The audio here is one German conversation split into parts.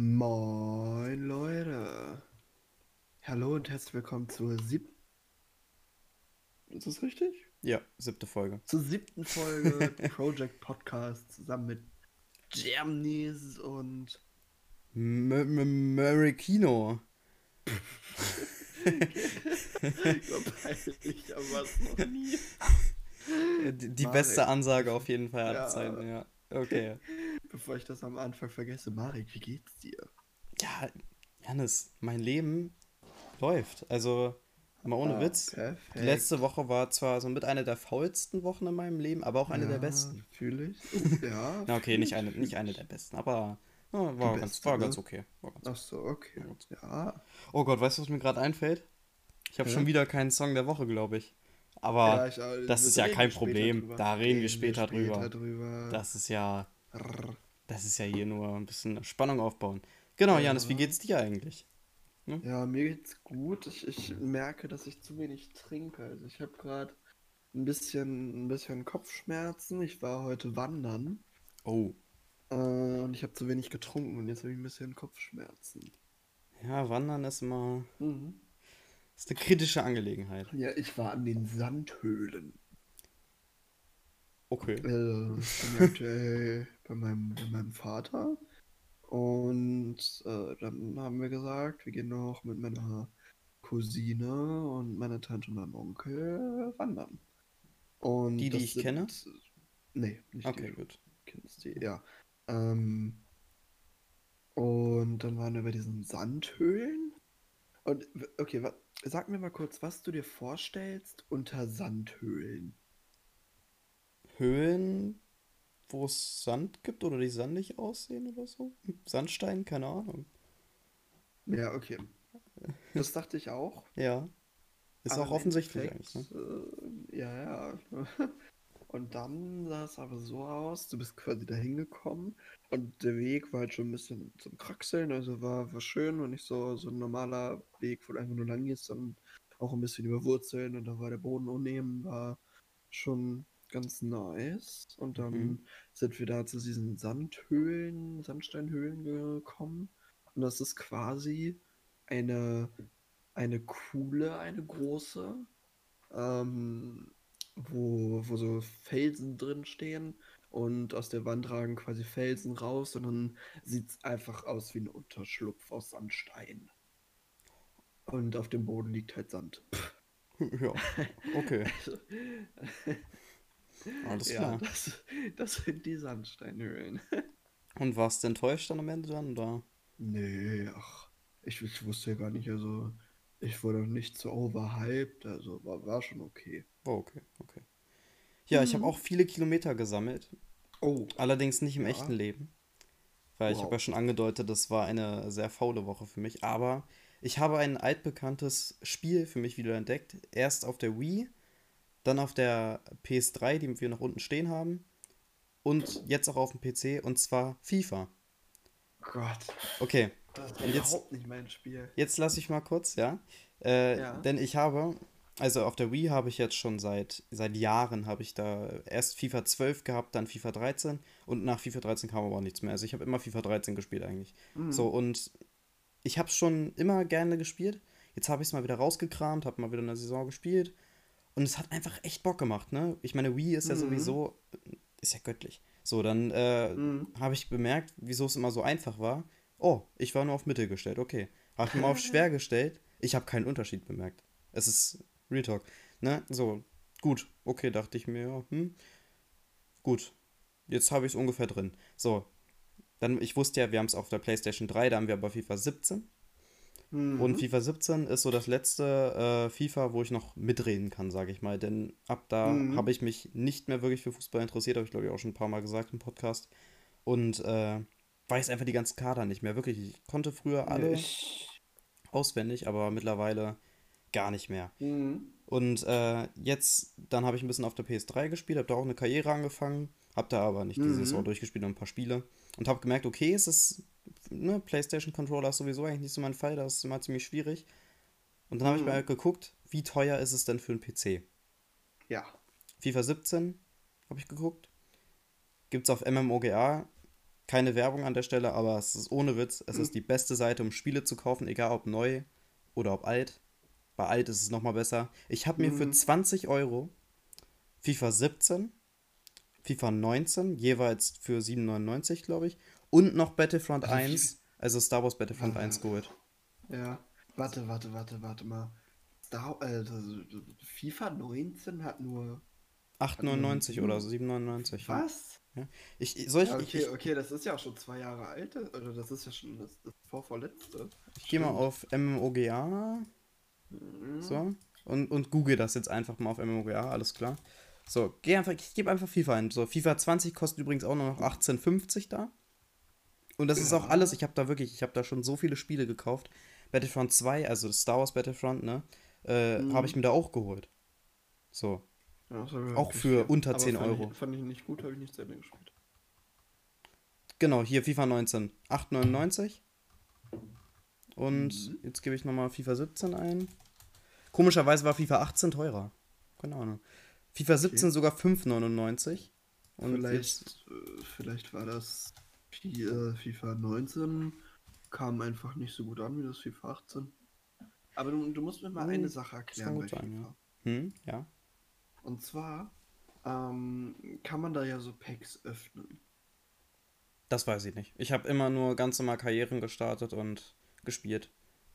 Moin Leute. Hallo und herzlich willkommen zur siebten. Ist das richtig? Ja, siebte Folge. Zur siebten Folge Project Podcast zusammen mit Germnies und. Murikino. peinlich, aber es noch nie. Die, die beste Ansage auf jeden Fall aller Ja. Zeiten, ja. Okay. Bevor ich das am Anfang vergesse, Marek, wie geht's dir? Ja, Janis, mein Leben läuft. Also, mal ohne Ah, Witz. Perfekt. Die letzte Woche war zwar so mit einer der faulsten Wochen in meinem Leben, aber auch eine der Ja, besten. Fühle ich. Ja. Na, okay, nicht ich, eine, nicht eine der besten, aber ja, war, Die ganz, beste, war ne? ganz okay. War ganz Ach so, okay. Ja. Oh Gott, weißt du, was mir gerade einfällt? Ich habe Hä? schon wieder keinen Song der Woche, glaube ich. Aber Ja, ich, das wir ist ja reden kein Problem. Da reden wir später später drüber. drüber. das ist ja. Das ist ja hier nur ein bisschen Spannung aufbauen. Genau, Ja. Janis, wie geht's dir eigentlich? Ja, mir geht's gut. Ich, ich merke, dass ich zu wenig trinke. Also ich habe gerade ein bisschen, ein bisschen Kopfschmerzen. Ich war heute wandern Oh, äh, und ich habe zu wenig getrunken und jetzt habe ich ein bisschen Kopfschmerzen. ja, Wandern ist immer, Mhm. ist eine kritische Angelegenheit. Ja, ich war an den Sandhöhlen. Okay. Äh, ich bin aktuell bei meinem, bei meinem Vater. Und äh, dann haben wir gesagt, wir gehen noch mit meiner Cousine und meiner Tante und meinem Onkel wandern. Und Die, die ich kenne? Nee, nicht die, Okay, gut. kennst die, ja. Ähm, und dann waren wir bei diesen Sandhöhlen. Und okay, sag mir mal kurz, was du dir vorstellst unter Sandhöhlen. Höhlen, wo es Sand gibt oder die sandig aussehen oder so? Sandstein, keine Ahnung. Ja, okay. Das dachte ich auch. Ja. Ist Aber auch offensichtlich eigentlich, ne? Äh, ja, ja. Und dann sah es aber so aus, du bist quasi da hingekommen und der Weg war halt schon ein bisschen zum Kraxeln, also war, war schön und nicht so, so ein normaler Weg, wo du einfach nur lang gehst, sondern auch ein bisschen über Wurzeln und da war der Boden war schon ganz nice. Und dann Mhm. sind wir da zu diesen Sandhöhlen, Sandsteinhöhlen gekommen und das ist quasi eine, eine Kuhle, eine große, ähm, wo, wo so Felsen drin stehen und aus der Wand ragen quasi Felsen raus und dann sieht es einfach aus wie ein Unterschlupf aus Sandstein. Und auf dem Boden liegt halt Sand. Ja, okay. Also, Alles ja, klar. das, das sind die Sandsteinhöhlen. Und warst du enttäuscht dann am Ende dann, oder? Nee, ach, ich, ich wusste ja gar nicht, also ich wurde nicht so overhyped, also war, war schon okay. Oh, okay, okay. Ja, ich habe Mhm. auch viele Kilometer gesammelt, Oh, allerdings nicht im Ja. echten Leben. Weil ich Wow. habe ja schon angedeutet, das war eine sehr faule Woche für mich. Aber ich habe ein altbekanntes Spiel für mich wieder entdeckt. Erst auf der Wii, dann auf der PS3, die wir noch unten stehen haben. Und jetzt auch auf dem PC, und zwar FIFA. Gott, Okay, das ist Und jetzt- überhaupt nicht mein Spiel. Jetzt lasse ich mal kurz, ja. Äh, Ja. Denn ich habe, also auf der Wii habe ich jetzt schon seit, seit Jahren, habe ich da erst FIFA 12 gehabt, dann FIFA 13 und nach FIFA 13 kam aber auch nichts mehr. Also ich habe immer FIFA 13 gespielt eigentlich. Mhm. So und ich habe es schon immer gerne gespielt. Jetzt habe ich es mal wieder rausgekramt, habe mal wieder eine Saison gespielt und es hat einfach echt Bock gemacht, ne? Ich meine, Wii ist ja Mhm. sowieso, ist ja göttlich. So, dann äh, Mhm. habe ich bemerkt, wieso es immer so einfach war. Oh, ich war nur auf Mittel gestellt, okay. Habe ich mal auf schwer gestellt, ich habe keinen Unterschied bemerkt. Es ist Real Talk. Ne? So, gut, okay, dachte ich mir, ja, hm, gut. Jetzt habe ich es ungefähr drin. So, dann, ich wusste ja, wir haben es auf der PlayStation 3, da haben wir aber FIFA 17. Mhm. Und FIFA 17 ist so das letzte äh, FIFA, wo ich noch mitreden kann, sage ich mal. Denn ab da Mhm. habe ich mich nicht mehr wirklich für Fußball interessiert, habe ich glaube ich auch schon ein paar Mal gesagt im Podcast. Und äh, weiß einfach die ganzen Kader nicht mehr. Wirklich, ich konnte früher alle ich, auswendig, aber mittlerweile gar nicht mehr. mhm. Und äh, jetzt, dann habe ich ein bisschen auf der PS3 gespielt, habe da auch eine Karriere angefangen, habe da aber nicht die Mhm. Saison durchgespielt, nur ein paar Spiele. Und habe gemerkt, okay, es ist, ne, PlayStation Controller ist sowieso eigentlich nicht so mein Fall, das ist immer ziemlich schwierig. Und dann habe ich Mhm. mal geguckt, wie teuer ist es denn für einen PC? Ja. FIFA 17 habe ich geguckt. Gibt es auf MMOGA keine Werbung an der Stelle, aber es ist ohne Witz, es ist die beste Seite, um Spiele zu kaufen, egal ob neu oder ob alt. Bei alt ist es nochmal besser. Ich habe mir für Mhm. 20 Euro FIFA 17, FIFA 19, jeweils für 7,99, glaube ich, und noch Battlefront Also wie- 1, also Star Wars Battlefront Ah. 1 geholt. Ja. Warte, warte, warte, warte mal. Star, äh, FIFA 19 hat nur. 8,99 oder so, 7,99. ja. Was? Ich, ich, soll ich, Ja, okay, ich, okay, das ist ja auch schon zwei Jahre alt. Oder das ist ja schon das, das vorvorletzte. ich gehe mal auf MMOGA. Mhm. So. Und, und google das jetzt einfach mal auf MMOGA, alles klar. So, geh einfach, ich gebe einfach FIFA ein. So, FIFA 20 kostet übrigens auch nur noch 18,50 da. Und das ist auch alles, ich habe da wirklich, ich habe da schon so viele Spiele gekauft. Battlefront 2, also Star Wars Battlefront, ne, äh, Mhm. habe ich mir da auch geholt. So, Ja, Auch für viel. unter Aber 10 fand Euro. Ich, fand ich nicht gut, habe ich nicht selber gespielt. genau, hier FIFA 19, 8,99. Und Mhm. jetzt gebe ich nochmal FIFA 17 ein. Komischerweise war FIFA 18 teurer. Keine Ahnung. FIFA 17 sogar 5,99. Und Vielleicht, äh, vielleicht war das äh, FIFA 19 kam einfach nicht so gut an wie das FIFA 18. Aber du, du musst mir mal Hm, eine Sache kann erklären bei FIFA. hm, ja. Und zwar ähm, kann man da ja so Packs öffnen. Das weiß ich nicht. Ich habe immer nur ganz normal Karrieren gestartet und gespielt.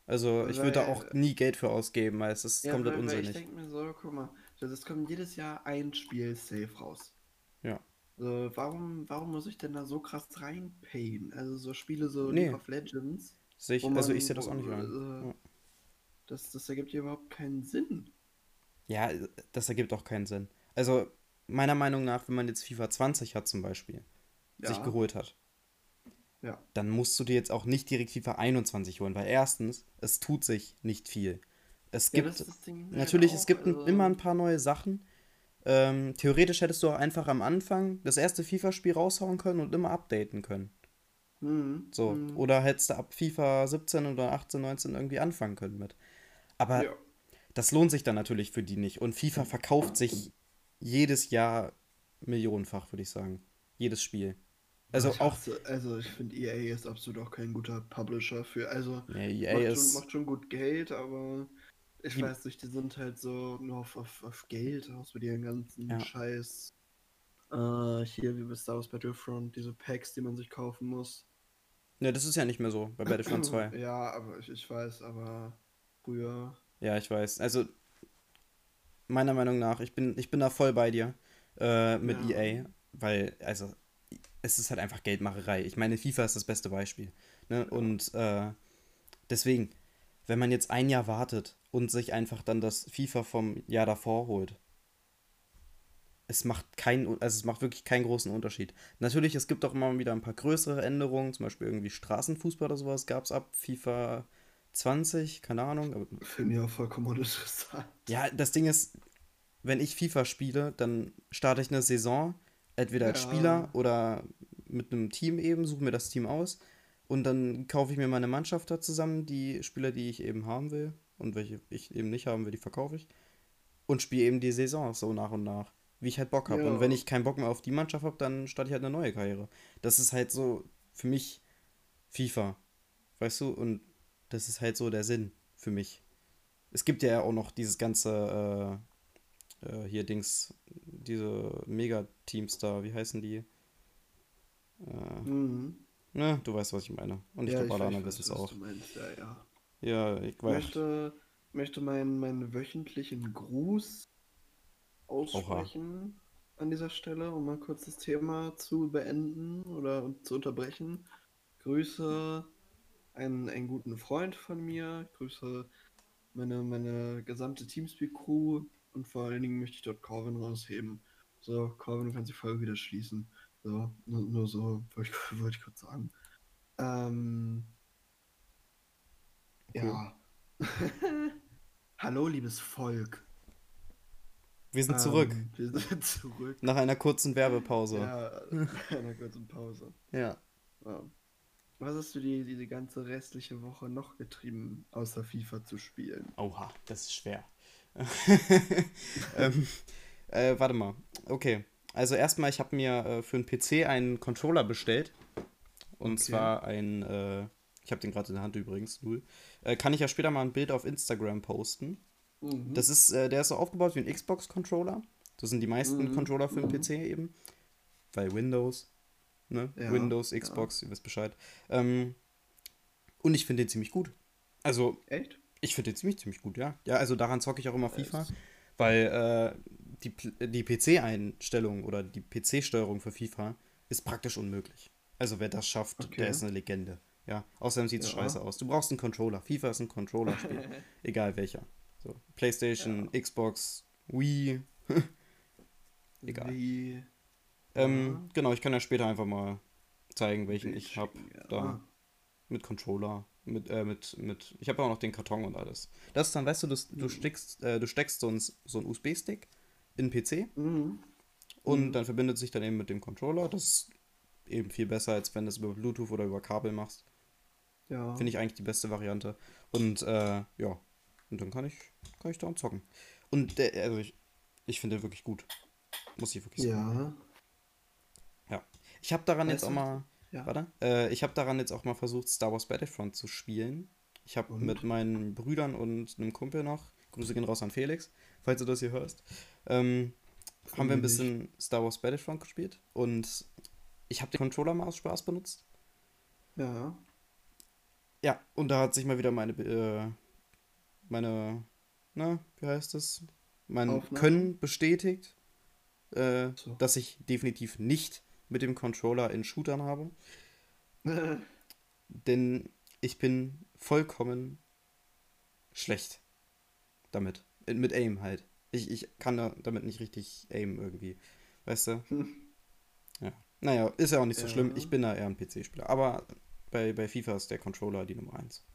Also ich würde da auch nie Geld für ausgeben, weil es ist komplett weil, weil ich unsinnig. denke mir so, guck mal, das es kommt jedes Jahr ein Spiel safe raus. Ja. So, warum, warum muss ich denn da so krass reinpayen? Also so Spiele so Nee. League of Legends. Sehe ich, also man- ich sehe das auch nicht wo, ein. äh, Ja. Das, das ergibt überhaupt keinen Sinn. Ja, das ergibt auch keinen Sinn. Also meiner Meinung nach, wenn man jetzt FIFA 20 hat zum Beispiel, sich Ja. geholt hat, Ja. dann musst du dir jetzt auch nicht direkt FIFA 21 holen, weil erstens, es tut sich nicht viel. Es Ja, gibt, das ist das Ding halt natürlich, es auch, gibt also- immer ein paar neue Sachen. Ähm, theoretisch hättest du auch einfach am Anfang das erste FIFA-Spiel raushauen können und immer updaten können. Mhm. So. mhm. Oder hättest du ab FIFA 17 oder 18, 19 irgendwie anfangen können mit. Aber Ja. das lohnt sich dann natürlich für die nicht. Und FIFA verkauft sich jedes Jahr millionenfach, würde ich sagen. Jedes Spiel. Also Ich auch. hasse- Also ich finde EA ist absolut auch kein guter Publisher für. Also Ja, EA macht, ist. schon, macht schon gut Geld, aber ich Die- weiß nicht, die sind halt so nur auf, auf, auf Geld aus mit ihren ganzen Ja. Scheiß. Äh, hier wie bei Star Wars Battlefront, diese Packs, die man sich kaufen muss. Ne, das ist ja nicht mehr so bei Battlefront 2. Ja, aber ich, ich weiß, aber früher. Ja, ich weiß. Also, meiner Meinung nach, ich bin, ich bin da voll bei dir äh, mit Ja. EA, weil, also, es ist halt einfach Geldmacherei. Ich meine, FIFA ist das beste Beispiel. Ne? Und äh, deswegen, wenn man jetzt ein Jahr wartet und sich einfach dann das FIFA vom Jahr davor holt, es macht keinen, also es macht wirklich keinen großen Unterschied. Natürlich, es gibt auch immer wieder ein paar größere Änderungen, zum Beispiel irgendwie Straßenfußball oder sowas gab es ab FIFA 20, keine Ahnung, Finde ich auch vollkommen uninteressant. ja, das Ding ist, wenn ich FIFA spiele, dann starte ich eine Saison, entweder als Ja. Spieler oder mit einem Team eben, suche mir das Team aus und dann kaufe ich mir meine Mannschaft da zusammen, die Spieler, die ich eben haben will und welche ich eben nicht haben will, die verkaufe ich und spiele eben die Saison so nach und nach, wie ich halt Bock habe. Ja. Und wenn ich keinen Bock mehr auf die Mannschaft habe, dann starte ich halt eine neue Karriere. Das ist halt so für mich FIFA, weißt du, und das ist halt so der Sinn für mich. Es gibt ja auch noch dieses ganze, äh, äh, hier Dings, diese Mega-Teams da, wie heißen die? Äh, Mhm. Ne, du weißt, was ich meine. Und ich Ja, glaube, alle anderen wissen es auch. Meinst. Ja, ja. Ja, ich Ich weiß. möchte, möchte meinen, meinen wöchentlichen Gruß aussprechen an dieser Stelle, um mal kurz das Thema zu beenden oder zu unterbrechen. Grüße einen, einen guten Freund von mir, grüße meine, meine gesamte Teamspeak-Crew und vor allen Dingen möchte ich dort Corvin rausheben. So, Corvin, du kannst die Folge wieder schließen. So, nur, nur so, wollte ich, wollte ich kurz sagen. Ähm, Okay. ja. Hallo, liebes Volk. Wir sind zurück. Ähm, wir sind zurück. Nach einer kurzen Werbepause. Ja, nach einer kurzen Pause. Ja. Ja. Was hast du die, diese ganze restliche Woche noch getrieben, außer FIFA zu spielen? Oha, das ist schwer. ähm, äh, warte mal. Okay. Also erstmal, ich habe mir äh, für einen PC einen Controller bestellt. Und Okay. zwar ein, äh, ich habe den gerade in der Hand übrigens, null. Äh, kann ich ja später mal ein Bild auf Instagram posten. Mhm. Das ist, äh, der ist so aufgebaut wie ein Xbox-Controller. Das sind die meisten Mhm. Controller für den Mhm. PC eben. Weil Windows, ne? Ja, Windows, ja. Xbox, ihr wisst Bescheid. Ähm, und ich finde den ziemlich gut. Also, Echt? ich finde den ziemlich, ziemlich gut, ja. Ja, also daran zocke ich auch immer FIFA, weil äh, die, die PC-Einstellung oder die PC-Steuerung für FIFA ist praktisch unmöglich. Also wer das schafft, Okay. der ist eine Legende. Ja, außerdem sieht es Ja. scheiße aus. Du brauchst einen Controller. FIFA ist ein Controller-Spiel. Egal welcher. So, Playstation, Xbox, Wii. Egal. Wie. Ähm, Ja. Genau, ich kann ja später einfach mal zeigen, welchen Bild ich habe. ja. Da. Mit Controller. Mit, äh, mit, mit. Ich habe ja auch noch den Karton und alles. Das ist dann, weißt du, du, du, Mhm. steckst, äh, du steckst so einen, so einen USB-Stick in PC Mhm. und Mhm. dann verbindet sich dann eben mit dem Controller. Das ist eben viel besser, als wenn du es über Bluetooth oder über Kabel machst. Ja. Finde ich eigentlich die beste Variante. Und äh, ja, und dann kann ich, kann ich daran zocken. Und der, also ich, ich finde den wirklich gut. Muss ich wirklich sagen. Ja. Ich habe daran Weißt jetzt auch mal, Ja. warte, äh, ich habe daran jetzt auch mal versucht, Star Wars Battlefront zu spielen. Ich habe mit meinen Brüdern und einem Kumpel noch, Grüße gehen raus an Felix, falls du das hier hörst, ähm, haben wir ein bisschen Star Wars Battlefront gespielt und ich habe den Controller mal aus Spaß benutzt. Ja. Ja, und da hat sich mal wieder meine, äh, meine, na, wie heißt das? Mein Aufnahme? Können bestätigt, äh, So. dass ich definitiv nicht mit dem Controller in Shootern habe. Denn ich bin vollkommen schlecht damit. Äh, Mit Aim halt. Ich, ich kann da damit nicht richtig aim irgendwie. Weißt du? Ja. Naja, ist ja auch nicht so Ja. schlimm. Ich bin da eher ein PC-Spieler. Aber bei, bei FIFA ist der Controller die Nummer 1.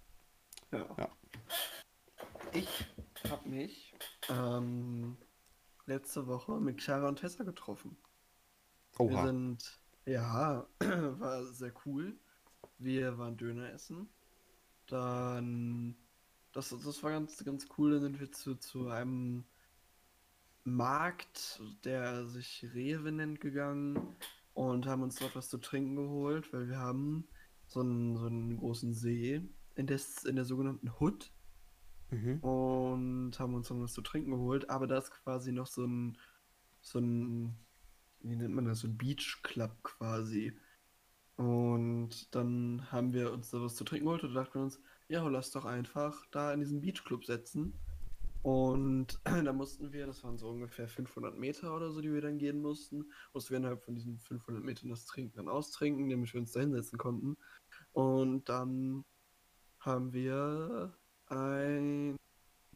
ja. Ja. Ich habe mich ähm, letzte Woche mit Chiara und Tessa getroffen. Wir Oha. sind, ja, war sehr cool. Wir waren Döner essen. Dann, das, das war ganz, ganz cool. Dann sind wir zu, zu einem Markt, der sich Rewe nennt, gegangen und haben uns dort was zu trinken geholt, weil wir haben so einen, so einen großen See in, des, in der sogenannten Hood Mhm. und haben uns dann was zu trinken geholt, aber da ist quasi noch so ein, so ein, wie nennt man das, so ein Beach Club quasi. Und dann haben wir uns da was zu trinken geholt und dachten wir uns, ja, lass doch einfach da in diesen Beach Club setzen. Und da mussten wir, das waren so ungefähr 500 Meter oder so, die wir dann gehen mussten, mussten wir innerhalb von diesen 500 Metern das Trinken dann austrinken, damit wir uns da hinsetzen konnten. Und dann haben wir ein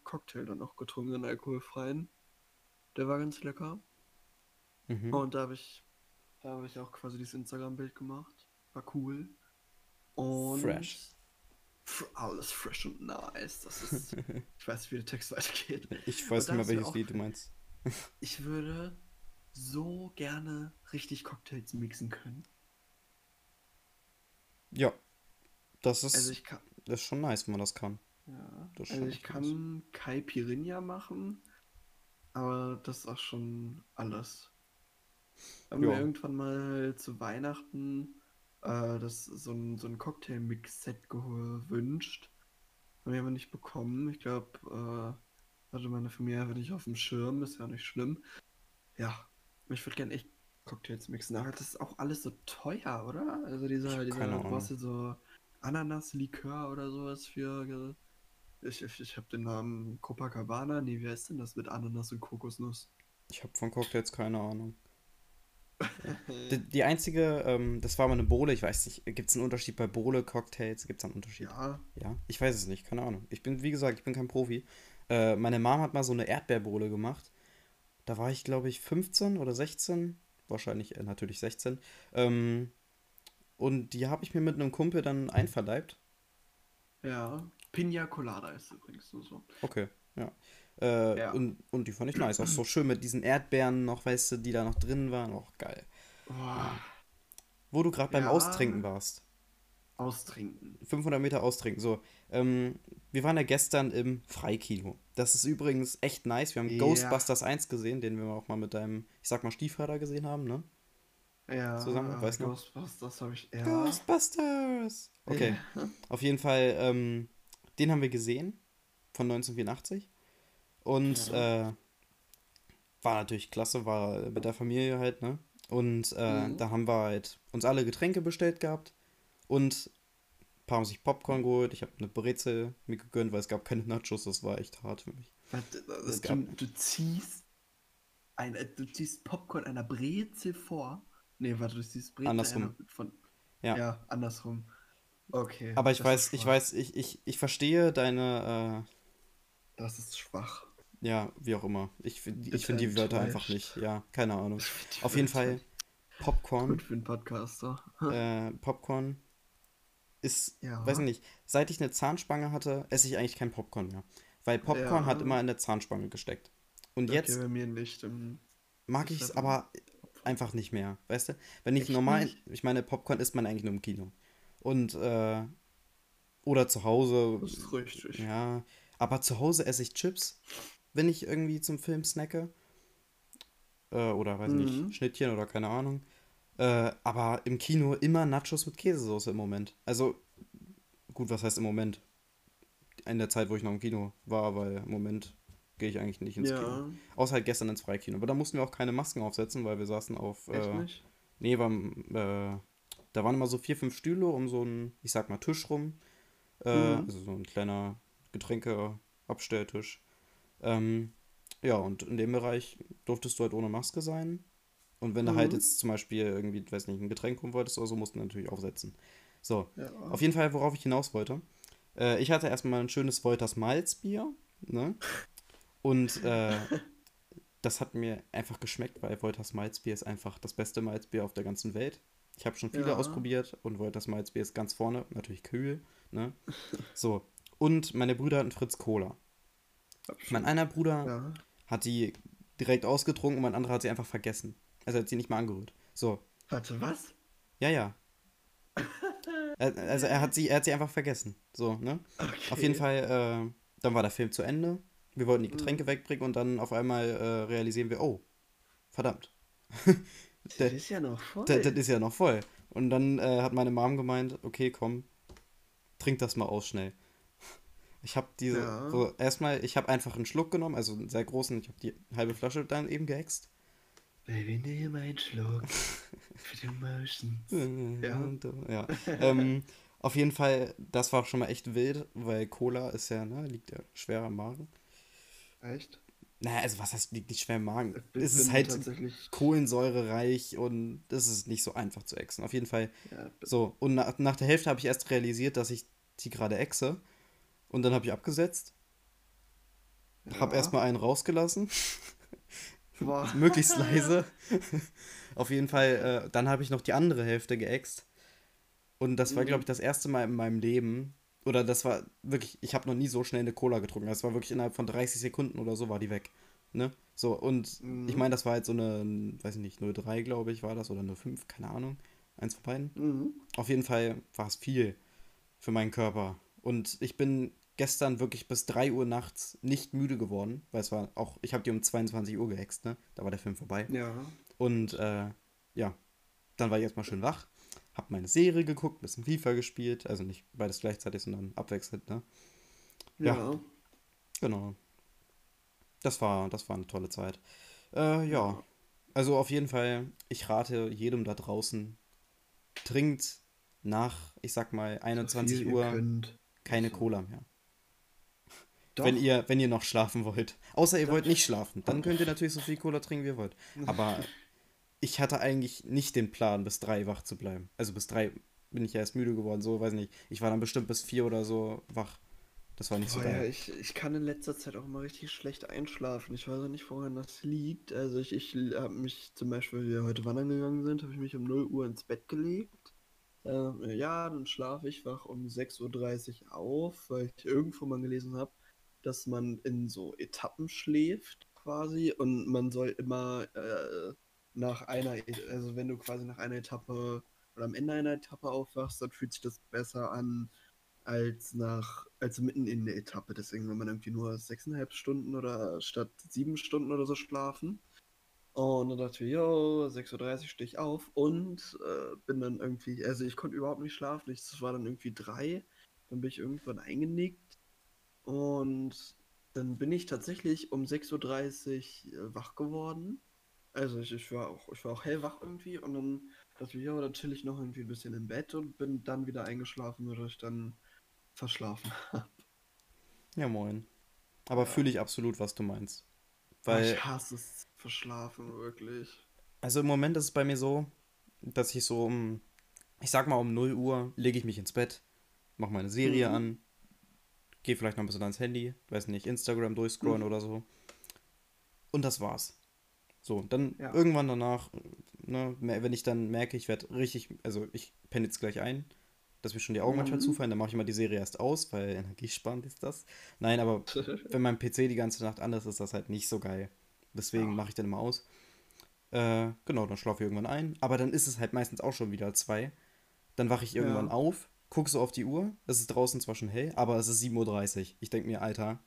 Cocktail dann noch getrunken, einen alkoholfreien. Der war ganz lecker. Mhm. Und da habe ich, da habe ich auch quasi dieses Instagram-Bild gemacht. War cool. Und Fresh. Alles fresh und nice. Das ist. ich weiß, wie der Text weitergeht. Ich weiß nicht mehr, welches auch- Lied du meinst. Ich würde so gerne richtig Cocktails mixen können. Ja. Das ist, Also ich kann. das ist schon nice, wenn man das kann. Ja, Das also ich kann Caipirinha machen, aber das ist auch schon alles. Haben Ja. wir irgendwann mal zu Weihnachten äh, das, so ein, so ein Cocktail-Mix-Set gewünscht. Haben wir aber nicht bekommen. Ich glaube, äh, hatte meine Familie einfach nicht auf dem Schirm, ist ja nicht schlimm. Ja, ich würde gerne echt Cocktails mixen, aber das ist auch alles so teuer, oder? Also dieser, dieser, du brauchst so Ananas-Likör oder sowas für ich, ich, ich habe den Namen Copacabana. Nee, wie heißt denn das mit Ananas und Kokosnuss? Ich habe von Cocktails keine Ahnung. Die, die einzige, ähm, das war mal eine Bowle, ich weiß nicht, gibt es einen Unterschied bei Bowle, Cocktails? Gibt es einen Unterschied? Ja, Ja, ich weiß es nicht, keine Ahnung. Ich bin, wie gesagt, ich bin kein Profi. Äh, meine Mom hat mal so eine Erdbeerbowle gemacht. Da war ich, glaube ich, 15 oder 16. Wahrscheinlich äh, natürlich 16. Ähm, und die habe ich mir mit einem Kumpel dann einverleibt. ja. Pina Colada ist übrigens nur so. Okay, ja. Äh, Ja. Und, und die fand ich nice. Auch so schön mit diesen Erdbeeren noch, weißt du, die da noch drin waren. Auch geil. Boah, Wo du gerade beim Ja. Austrinken warst. austrinken. 500 Meter austrinken. So, ähm, wir waren ja gestern im Freikino. Das ist übrigens echt nice. Wir haben Ja. Ghostbusters 1 gesehen, den wir auch mal mit deinem, ich sag mal, Stiefvater gesehen haben, ne? Ja, zusammen, äh, weißt du? Ghostbusters habe ich. Ja. Ghostbusters! Okay, Ja. auf jeden Fall, ähm, den haben wir gesehen von 1984 und Ja. äh, war natürlich klasse, war mit der Familie halt, ne? Und äh, Mhm. da haben wir halt uns alle Getränke bestellt gehabt und ein paar haben sich Popcorn geholt. Ich habe eine Brezel mir gegönnt, weil es gab keine Nachos, das war echt hart für mich. Warte, Es du, du ziehst ein, äh, du ziehst Popcorn einer Brezel vor. Nee, warte, du ziehst Brezel Andersrum. einer von. Ja. Ja, andersrum. Okay. Aber ich weiß, ich weiß, ich, ich, ich verstehe deine, Das ist schwach. Ja, wie auch immer. Ich, ich finde die Wörter einfach nicht. Ja, keine Ahnung. Auf jeden Fall Popcorn. Gut für einen Podcaster. Äh, Popcorn ist, Ja. weiß nicht, seit ich eine Zahnspange hatte, esse ich eigentlich kein Popcorn mehr. Weil Popcorn Ja. hat immer in der Zahnspange gesteckt. Und Okay, jetzt nicht. ähm, mag ich es aber einfach nicht mehr, weißt du? Wenn ich Echt normal, nicht? ich meine, Popcorn isst man eigentlich nur im Kino. Und, äh, oder zu Hause, Das ist richtig. ja, aber zu Hause esse ich Chips, wenn ich irgendwie zum Film snacke. Äh, oder weiß Mhm. nicht, Schnittchen oder keine Ahnung. Äh, aber im Kino immer Nachos mit Käsesoße im Moment. Also, gut, was heißt im Moment? In der Zeit, wo ich noch im Kino war, weil im Moment gehe ich eigentlich nicht ins Kino. Ja, Außer halt gestern ins Freikino. Aber da mussten wir auch keine Masken aufsetzen, weil wir saßen auf. echt Äh, nicht? nee, war, äh, da waren immer so vier, fünf Stühle um so einen, ich sag mal, Tisch rum. Äh, Mhm. Also so ein kleiner Getränkeabstelltisch. Ähm, ja, und in dem Bereich durftest du halt ohne Maske sein. Und wenn du halt Mhm. jetzt zum Beispiel irgendwie, weiß nicht, ein Getränk holen wolltest oder so, musst du natürlich aufsetzen. So, Ja. auf jeden Fall, worauf ich hinaus wollte. Äh, ich hatte erstmal ein schönes Wolters Malzbier, ne? Und äh, das hat mir einfach geschmeckt, weil Wolters Malzbier ist einfach das beste Malzbier auf der ganzen Welt. Ich habe schon viele Ja. ausprobiert und Wolters Malzbier ist ganz vorne, natürlich kühl, ne? So, und meine Brüder hatten Fritz Cola. Mein einer Bruder Ja. hat die direkt ausgetrunken und mein anderer hat sie einfach vergessen. Also er hat sie nicht mal angerührt. So, Warte, was? ja, ja. Also er hat sie, er hat sie einfach vergessen. So, ne? Okay. Auf jeden Fall, äh, dann war der Film zu Ende. Wir wollten die Mhm. Getränke wegbringen und dann auf einmal äh, realisieren wir, oh, verdammt. Das ist ja noch voll. Das, das ist ja noch voll. Und dann äh, hat meine Mom gemeint, okay, komm, trink das mal aus schnell. Ich habe diese, Ja. so erstmal, ich habe einfach einen Schluck genommen, also einen sehr großen, ich habe die halbe Flasche dann eben geäxt. Baby, nimm einen Schluck für die Emotions. Ja. ja. ähm, auf jeden Fall, das war schon mal echt wild, weil Cola ist ja, ne, liegt ja schwer am Magen. Echt? Naja, also was heißt, liegt nicht schwer im Magen? Ich es ist halt tatsächlich. kohlensäurereich und es ist nicht so einfach zu exen. Auf jeden Fall Ja, so. Und nach, nach der Hälfte habe ich erst realisiert, dass ich die gerade exe. Und dann habe ich abgesetzt, habe ja. erstmal einen rausgelassen, möglichst leise. Auf jeden Fall, äh, dann habe ich noch die andere Hälfte geäxt. Und das war, Mhm. glaube ich, das erste Mal in meinem Leben. Oder das war wirklich, ich habe noch nie so schnell eine Cola getrunken. Das war wirklich innerhalb von 30 Sekunden oder so war die weg. Ne? So, und Mhm. ich meine, das war halt so eine, weiß ich nicht, 03, glaube ich, war das, oder 05, keine Ahnung. Eins von beiden. Mhm. Auf jeden Fall war es viel für meinen Körper. Und ich bin gestern wirklich bis 3 Uhr nachts nicht müde geworden, weil es war auch, ich habe die um 22 Uhr gehext, ne? Da war der Film vorbei. Ja. Und äh, ja, dann war ich erstmal schön wach, hab meine Serie geguckt, bisschen FIFA gespielt, also nicht beides gleichzeitig, sondern abwechselnd, ne? Ja. Ja. Genau. Das war, das war eine tolle Zeit. Äh, ja. Also auf jeden Fall, ich rate jedem da draußen, trinkt nach, ich sag mal, 21 So viel ihr Uhr keine. Cola mehr. Doch. Wenn ihr, wenn ihr noch schlafen wollt. Außer ihr Doch. wollt nicht schlafen. Dann könnt ihr natürlich so viel Cola trinken, wie ihr wollt. Aber ich hatte eigentlich nicht den Plan, bis drei wach zu bleiben. Also bis drei bin ich ja erst müde geworden, so, weiß nicht. Ich war dann bestimmt bis vier oder so wach. Das war nicht so Boah, ja, geil. ich, ich kann in letzter Zeit auch immer richtig schlecht einschlafen. Ich weiß auch nicht, woran das liegt. Also ich, ich habe mich zum Beispiel, weil wir heute wandern gegangen sind, habe ich mich um 0 Uhr ins Bett gelegt. Ähm, ja, dann schlafe ich, wach um 6.30 Uhr auf, weil ich irgendwo mal gelesen habe, dass man in so Etappen schläft quasi und man soll immer äh, nach einer, E- also wenn du quasi nach einer Etappe oder am Ende einer Etappe aufwachst, dann fühlt sich das besser an als nach, als mitten in der Etappe. Deswegen will man irgendwie nur sechseinhalb Stunden oder statt sieben Stunden oder so schlafen. Und dann dachte ich, yo, 6.30 Uhr stehe ich auf und äh, bin dann irgendwie, also ich konnte überhaupt nicht schlafen. Es war dann irgendwie drei. Dann bin ich irgendwann eingenickt. Und dann bin ich tatsächlich um 6.30 Uhr äh, wach geworden. Also ich, ich, war auch, ich war auch hellwach irgendwie. Und dann dachte ich, ja, dann chill ich noch irgendwie ein bisschen im Bett und bin dann wieder eingeschlafen, weil ich dann verschlafen habe. Ja, moin. Aber Ja. fühle ich absolut, was du meinst. Weil Weil, ich hasse es verschlafen, wirklich. also im Moment ist es bei mir so, dass ich so um, ich sag mal um 0 Uhr lege ich mich ins Bett, mache meine Serie Mhm. an, gehe vielleicht noch ein bisschen ans Handy, weiß nicht, Instagram durchscrollen Mhm. oder so. Und das war's. So, dann Ja. irgendwann danach, ne, wenn ich dann merke, ich werde richtig, also ich penne jetzt gleich ein, dass mir schon die Augen manchmal Mhm. zufallen, dann mache ich immer die Serie erst aus, weil energiesparend ist das. Nein, aber wenn mein PC die ganze Nacht an ist, ist das halt nicht so geil. Deswegen Ja. mache ich dann immer aus. Äh, genau, dann schlafe ich irgendwann ein. Aber dann ist es halt meistens auch schon wieder zwei. Dann wache ich irgendwann Ja. auf, gucke so auf die Uhr. Es ist draußen zwar schon hell, aber es ist 7.30 Uhr. Ich denke mir, Alter,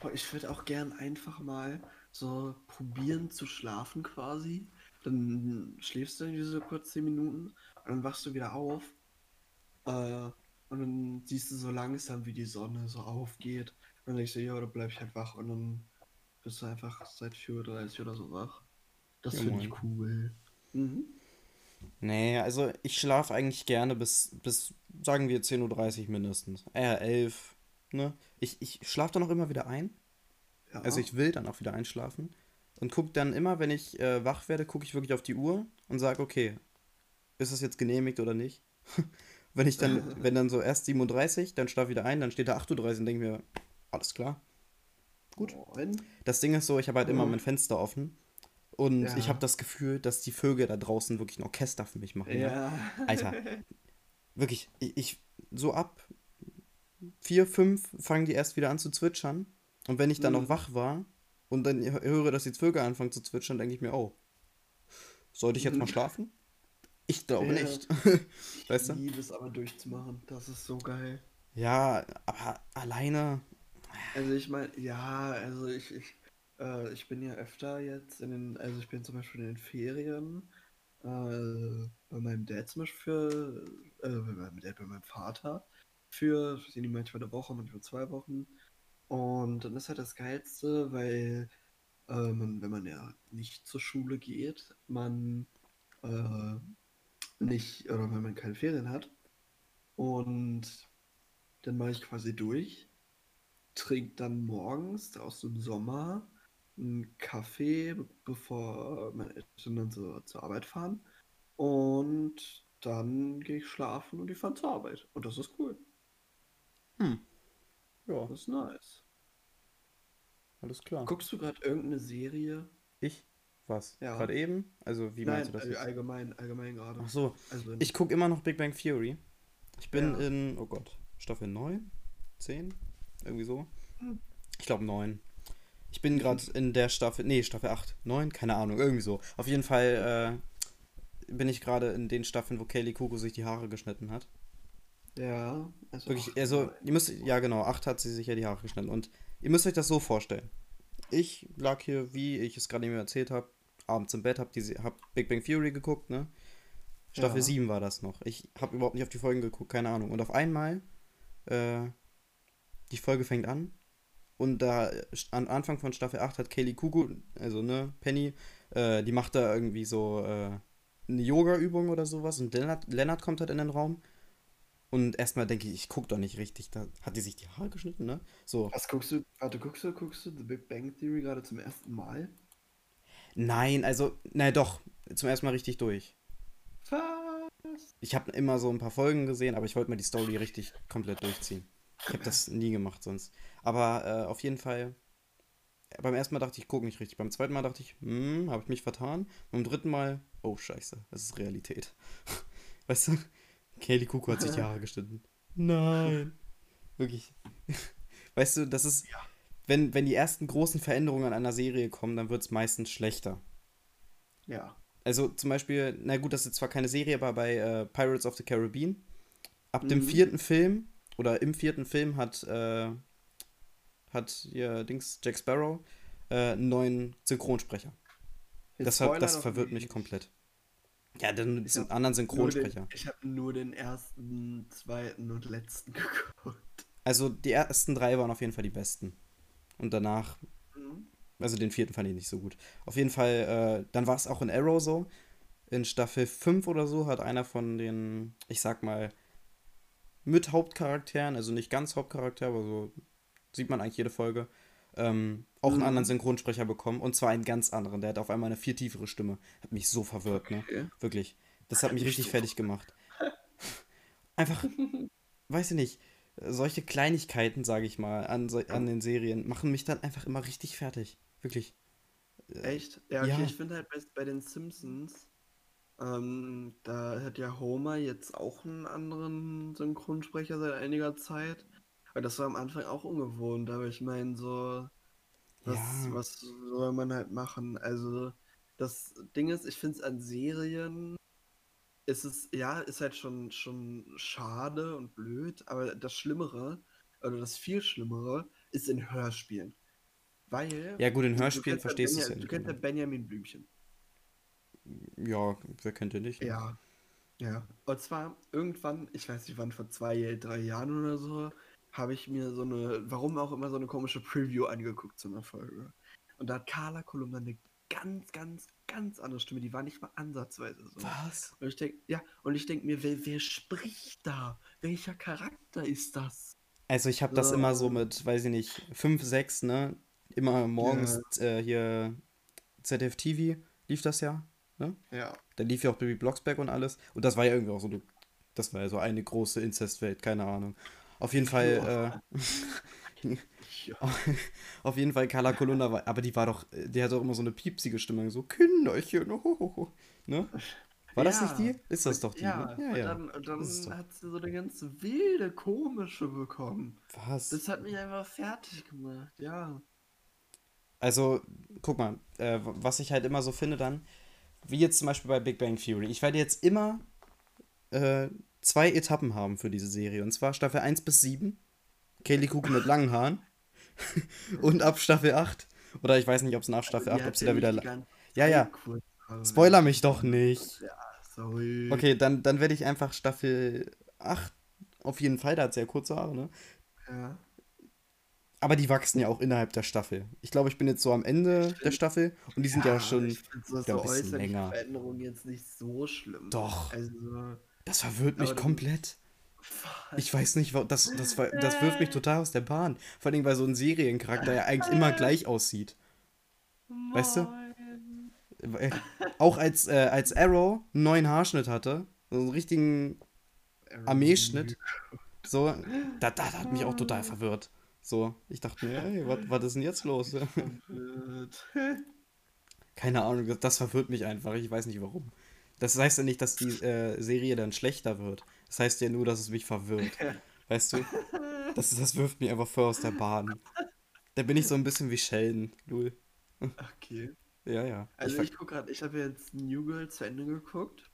Boah, ich würde auch gern einfach mal so probieren zu schlafen quasi. Dann schläfst du irgendwie so kurz 10 Minuten und dann wachst du wieder auf. Äh, und dann siehst du so langsam, wie die Sonne so aufgeht. Und dann denkst du, ja, oder bleib ich halt wach und dann bist du einfach seit 4.30 Uhr oder so wach. Das Ja, finde ich cool. Mhm. Nee, also ich schlafe eigentlich gerne bis, bis, sagen wir, 10.30 Uhr mindestens. Eher 11, ne? Ich, ich schlafe dann auch immer wieder ein. Ja. Also ich will dann auch wieder einschlafen und gucke dann immer, wenn ich äh, wach werde, gucke ich wirklich auf die Uhr und sage, okay, ist das jetzt genehmigt oder nicht? wenn ich dann, wenn dann so erst 37, dann schlafe ich wieder ein, dann steht da 8.30 Uhr und denke mir, alles klar. Gut. Moin. Das Ding ist so, ich habe halt immer Mhm. mein Fenster offen und Ja. ich habe das Gefühl, dass die Vögel da draußen wirklich ein Orchester für mich machen. ne? Ja. Alter, wirklich, ich, ich so ab vier, fünf fangen die erst wieder an zu zwitschern. Und wenn ich dann noch Mhm. wach war und dann höre, dass die Vögel anfangen zu zwitschern, denke ich mir, oh, sollte ich jetzt mal Mhm. schlafen? Ich glaube Ja. nicht. weißt du? Ich liebe es aber durchzumachen. Das ist so geil. Ja, aber alleine. Also ich meine, ja, also ich, ich, äh, ich bin ja öfter jetzt in den, also ich bin zum Beispiel in den Ferien äh, bei meinem Dad zum Beispiel für, äh, bei meinem Dad, bei meinem Vater für, weiß nicht, manchmal eine Woche, manchmal zwei Wochen. Und dann ist halt das Geilste, weil äh, man, wenn man ja nicht zur Schule geht, man äh, nicht, oder wenn man keine Ferien hat. Und dann mache ich quasi durch trinke dann morgens draußen im Sommer einen Kaffee, be- bevor meine Eltern dann so zur Arbeit fahren. Und dann gehe ich schlafen und die fahren zur Arbeit. Und das ist cool. Hm. Ja, Das ist nice. alles klar. Guckst du gerade irgendeine Serie? Ich? Was? Ja. Gerade eben? Also, wie meinst Nein, du das all- jetzt? allgemein, allgemein gerade. Ach so, Also ich gucke immer noch Big Bang Theory. Ich bin Ja. in, oh Gott, Staffel 9? 10? Irgendwie so. Hm. Ich glaube 9. Ich bin gerade in der Staffel, nee, Staffel 8, 9, keine Ahnung, irgendwie so. Auf jeden Fall äh, bin ich gerade in den Staffeln, wo Kaylee Kuko sich die Haare geschnitten hat. ja, also Wirklich, ach, also, ihr müsst, ja genau, 8 hat sie sich ja die Haare geschnitten. Und ihr müsst euch das so vorstellen. Ich lag hier, wie ich es gerade eben erzählt habe, abends im Bett, hab, hab Big Bang Theory geguckt, ne? Staffel Ja. 7 war das noch. Ich habe überhaupt nicht auf die Folgen geguckt, keine Ahnung. Und auf einmal, äh, die Folge fängt an. Und da, am Anfang von Staffel 8 hat Kaylee Kuku, also ne, Penny, äh, die macht da irgendwie so äh, eine Yoga-Übung oder sowas. Und Lennart, Lennart kommt halt in den Raum. Und erstmal denke ich, ich guck doch nicht richtig. Da hat die sich die Haare geschnitten, ne? So. Was guckst du? Warte, guckst du, guckst du The Big Bang Theory gerade zum ersten Mal? Nein, also, na doch, zum ersten Mal richtig durch. Was? Ich habe immer so ein paar Folgen gesehen, aber ich wollte mir die Story richtig komplett durchziehen. Ich habe das nie gemacht sonst. Aber äh, auf jeden Fall, beim ersten Mal dachte ich, gucke nicht richtig. Beim zweiten Mal dachte ich, hm, habe ich mich vertan. Beim dritten Mal, oh scheiße, das ist Realität. Weißt du? Kaylee Kuku hat sich die Haare geschnitten. Nein. Wirklich. Weißt du, das ist, Ja. wenn, wenn die ersten großen Veränderungen an einer Serie kommen, dann wird es meistens schlechter. Ja. Also zum Beispiel, na gut, das ist zwar keine Serie, aber bei äh, Pirates of the Caribbean, ab dem Mhm. vierten Film oder im vierten Film hat, äh, hat hier Dings Jack Sparrow äh, einen neuen Synchronsprecher. Jetzt Spoiler das verwirrt mich komplett. Ja, dann Ich anderen Nur den, Synchronsprecher. ich habe nur den ersten, zweiten und letzten geguckt. Also die ersten drei waren auf jeden Fall die besten. Und danach, Mhm. also den vierten fand ich nicht so gut. Auf jeden Fall, äh, dann war es auch in Arrow so. In Staffel 5 oder so hat einer von den, ich sag mal, mit Hauptcharakteren, also nicht ganz Hauptcharakter, aber so sieht man eigentlich jede Folge, ähm, auch einen Mhm. anderen Synchronsprecher bekommen. Und zwar einen ganz anderen. Der hat auf einmal eine viel tiefere Stimme. Hat mich so verwirrt, ne? Okay. Wirklich. Das hat mich richtig fertig gemacht. Einfach, weiß ich nicht, solche Kleinigkeiten, sage ich mal, an, so, an den Serien machen mich dann einfach immer richtig fertig. Wirklich. Äh, Echt? Ja, okay, Ja. ich finde halt bei, bei den Simpsons, ähm, da hat ja Homer jetzt auch einen anderen Synchronsprecher seit einiger Zeit. Weil das war am Anfang auch ungewohnt, aber ich meine, so, was, Ja. was soll man halt machen? Also, das Ding ist, ich finde es an Serien, ist es, ja, ist halt schon, schon schade und blöd, aber das Schlimmere, oder das viel Schlimmere, ist in Hörspielen. Weil. Ja, gut, in du- du Hörspielen ja verstehst du es ja Du kennst ja aber- Benjamin Blümchen. Ja, wer kennt den nicht? Ja. Ja. Und zwar irgendwann, ich weiß nicht wann, vor zwei, drei Jahren oder so, habe ich mir so eine, warum auch immer, so eine komische Preview angeguckt zu einer Folge. Und da hat Carla Kolumna eine ganz, ganz, ganz andere Stimme. Die war nicht mal ansatzweise so. Was? Und ich denke, ja, und ich denke mir, wer, wer spricht da? Welcher Charakter ist das? Also ich habe das So. immer so mit, weiß ich nicht, 5, 6, ne? Immer morgens äh, hier ZDF TV lief das ja, ne? Ja. Da lief ja auch Baby Blocksberg und alles. Und das war ja irgendwie auch so, eine- das war ja so eine große Inzestwelt, keine Ahnung. Auf jeden Fall, äh, ja. auf jeden Fall Carla Kolumna war, aber die war doch, äh, die hat doch immer so eine piepsige Stimme, so Kinderchen, hohoho, ne? War das nicht Ja. die? Ist das doch die, Ja, ne? Ja, und ja. dann, und dann hat sie so eine ganz wilde, komische bekommen. Was? Das hat mich einfach fertig gemacht, ja. Also, guck mal, äh, was ich halt immer so finde dann, wie jetzt zum Beispiel bei Big Bang Theory. Ich werde jetzt immer äh, zwei Etappen haben für diese Serie. Und zwar Staffel 1 bis 7. Kaylee Kuchen mit langen Haaren. und ab Staffel 8. Oder ich weiß nicht, ob es nach Staffel 8, Die ob sie da wieder. Ja, ja. Spoiler mich doch nicht. Ja, sorry. Okay, dann, dann werde ich einfach Staffel 8 auf jeden Fall, da hat sie ja kurze Haare, ne? Ja. Aber die wachsen ja auch innerhalb der Staffel. Ich glaube, ich bin jetzt so am Ende der Staffel und die sind ja, schon. Ich so, wieder ein so bisschen länger. Veränderungen jetzt nicht so schlimm. Doch. Also, Das verwirrt mich komplett. was? Ich weiß nicht, das, das, das wirft mich total aus der Bahn. Vor allem, weil so ein Seriencharakter ja eigentlich immer gleich aussieht. weißt du? Moin. Weil- Auch als, äh, als Arrow einen neuen Haarschnitt hatte, so einen richtigen Armeeschnitt, so, da, da, da hat mich auch total verwirrt. So, ich dachte mir, ey, was, was ist denn jetzt los? Keine Ahnung, das, das verwirrt mich einfach. Ich weiß nicht warum. Das heißt ja nicht, dass die äh, Serie dann schlechter wird. Das heißt ja nur, dass es mich verwirrt. Weißt du? Das, das wirft mich einfach voll aus der Bahn. Da bin ich so ein bisschen wie Sheldon, Lul. Okay. Ja, ja. Also ver- ich gucke gerade, ich habe jetzt New Girl zu Ende geguckt.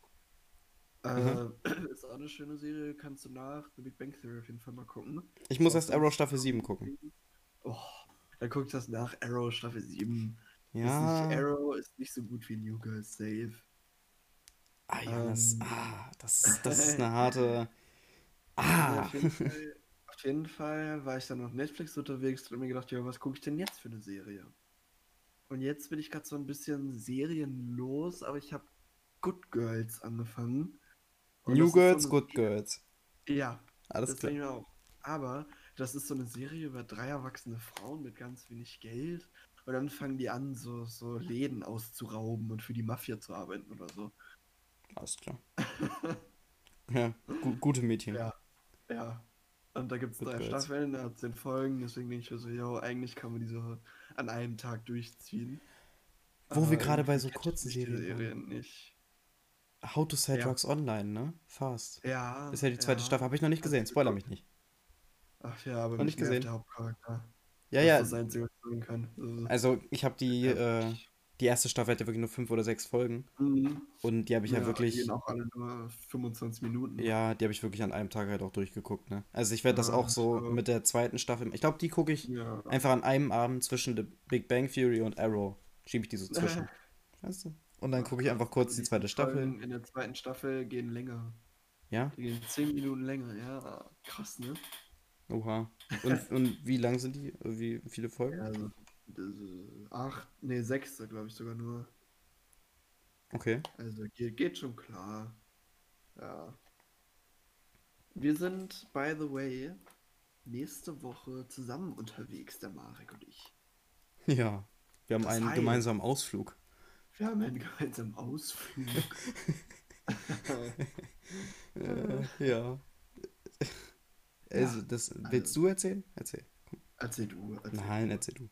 Mhm. Äh, ist auch eine schöne Serie, kannst du nach The Big Bang Theory auf jeden Fall mal gucken. ich muss Ist erst Arrow Staffel 7 gucken. Oh, dann guck das nach Arrow Staffel 7. Ist Ja. nicht, Arrow ist nicht so gut wie New Girl Safe. Ah, ja, das, Ähm. ah, das, das ist eine harte. Also Ah! auf, jeden Fall, auf jeden Fall war ich dann auf Netflix unterwegs und hab mir gedacht, ja, was gucke ich denn jetzt für eine Serie? Und jetzt bin ich gerade so ein bisschen serienlos, aber ich habe Good Girls angefangen. Und New so Girls, eine Good Girls. Ja, Alles das klar. denke ich mir auch. Aber das ist so eine Serie über drei erwachsene Frauen mit ganz wenig Geld. Und dann fangen die an, so, so Läden auszurauben und für die Mafia zu arbeiten oder so. Alles klar. Ja, gu gute Mädchen. Ja. Ja. Und da gibt es drei. Staffeln, da hat zehn Folgen, deswegen denke ich mir so, yo, eigentlich kann man die so an einem Tag durchziehen. Wo wir Aber gerade bei so kurzen mich die Serien nicht. How to Sell Ja. Drugs Online, ne? Fast. Ja. Ist ja die zweite ja. Staffel. Habe ich noch nicht gesehen. Spoiler mich nicht. Ach ja, aber Noch nicht gesehen. der Hauptcharakter. Ja, ja. das Einzige, was ich kann. Also, Also, ich habe die, ja. äh, die erste Staffel hatte wirklich nur fünf oder sechs Folgen. Mhm. Und die habe ich ja, Ja, wirklich. gehen auch alle nur 25 Minuten. Ja, die habe ich wirklich an einem Tag halt auch durchgeguckt, ne? Also ich werde das auch so mit der zweiten Staffel. Ich glaube, die gucke ich Ja. einfach an einem Abend zwischen The Big Bang Theory und Arrow. Schiebe ich die so zwischen. weißt du? Und dann gucke ich einfach kurz die zweite Staffel. In der zweiten Staffel gehen länger. Ja? Die gehen 10 Minuten länger, ja. Krass, ne? Oha. Und, und wie lang sind die? Wie viele Folgen? Ja, also, acht, nee, sechste, glaube ich sogar nur. Okay. Also geht, geht schon klar. Ja. Wir sind, by the way, nächste Woche zusammen unterwegs, der Marek und ich. Ja. Wir haben Das einen heißt- gemeinsamen Ausflug. Wir haben einen gemeinsamen Ausflug. Äh, ja. Also, das willst du erzählen? Erzähl. Erzähl du. Erzähl Nein, du. erzähl du.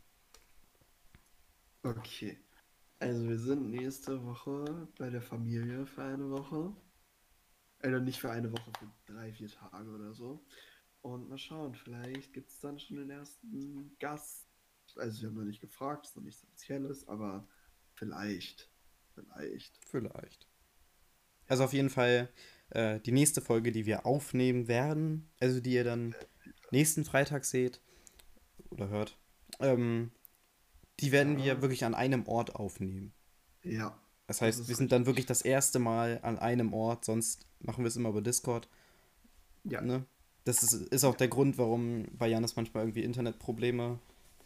Okay. Also wir sind nächste Woche bei der Familie für eine Woche. Oder nicht für eine Woche, für drei, vier Tage oder so. Und mal schauen, vielleicht gibt es dann schon den ersten Gast. Also wir haben noch nicht gefragt, ist noch nichts Offizielles, aber vielleicht. Vielleicht. Vielleicht. Also auf jeden Fall äh, die nächste Folge, die wir aufnehmen werden, also die ihr dann nächsten Freitag seht oder hört, ähm, die werden wir Ja. wirklich an einem Ort aufnehmen. Ja. Das heißt, ist wir sind dann wirklich das erste Mal an einem Ort, sonst machen wir es immer über Discord. Ja. Ne? Das ist, ist auch der Grund, warum bei Janis manchmal irgendwie Internetprobleme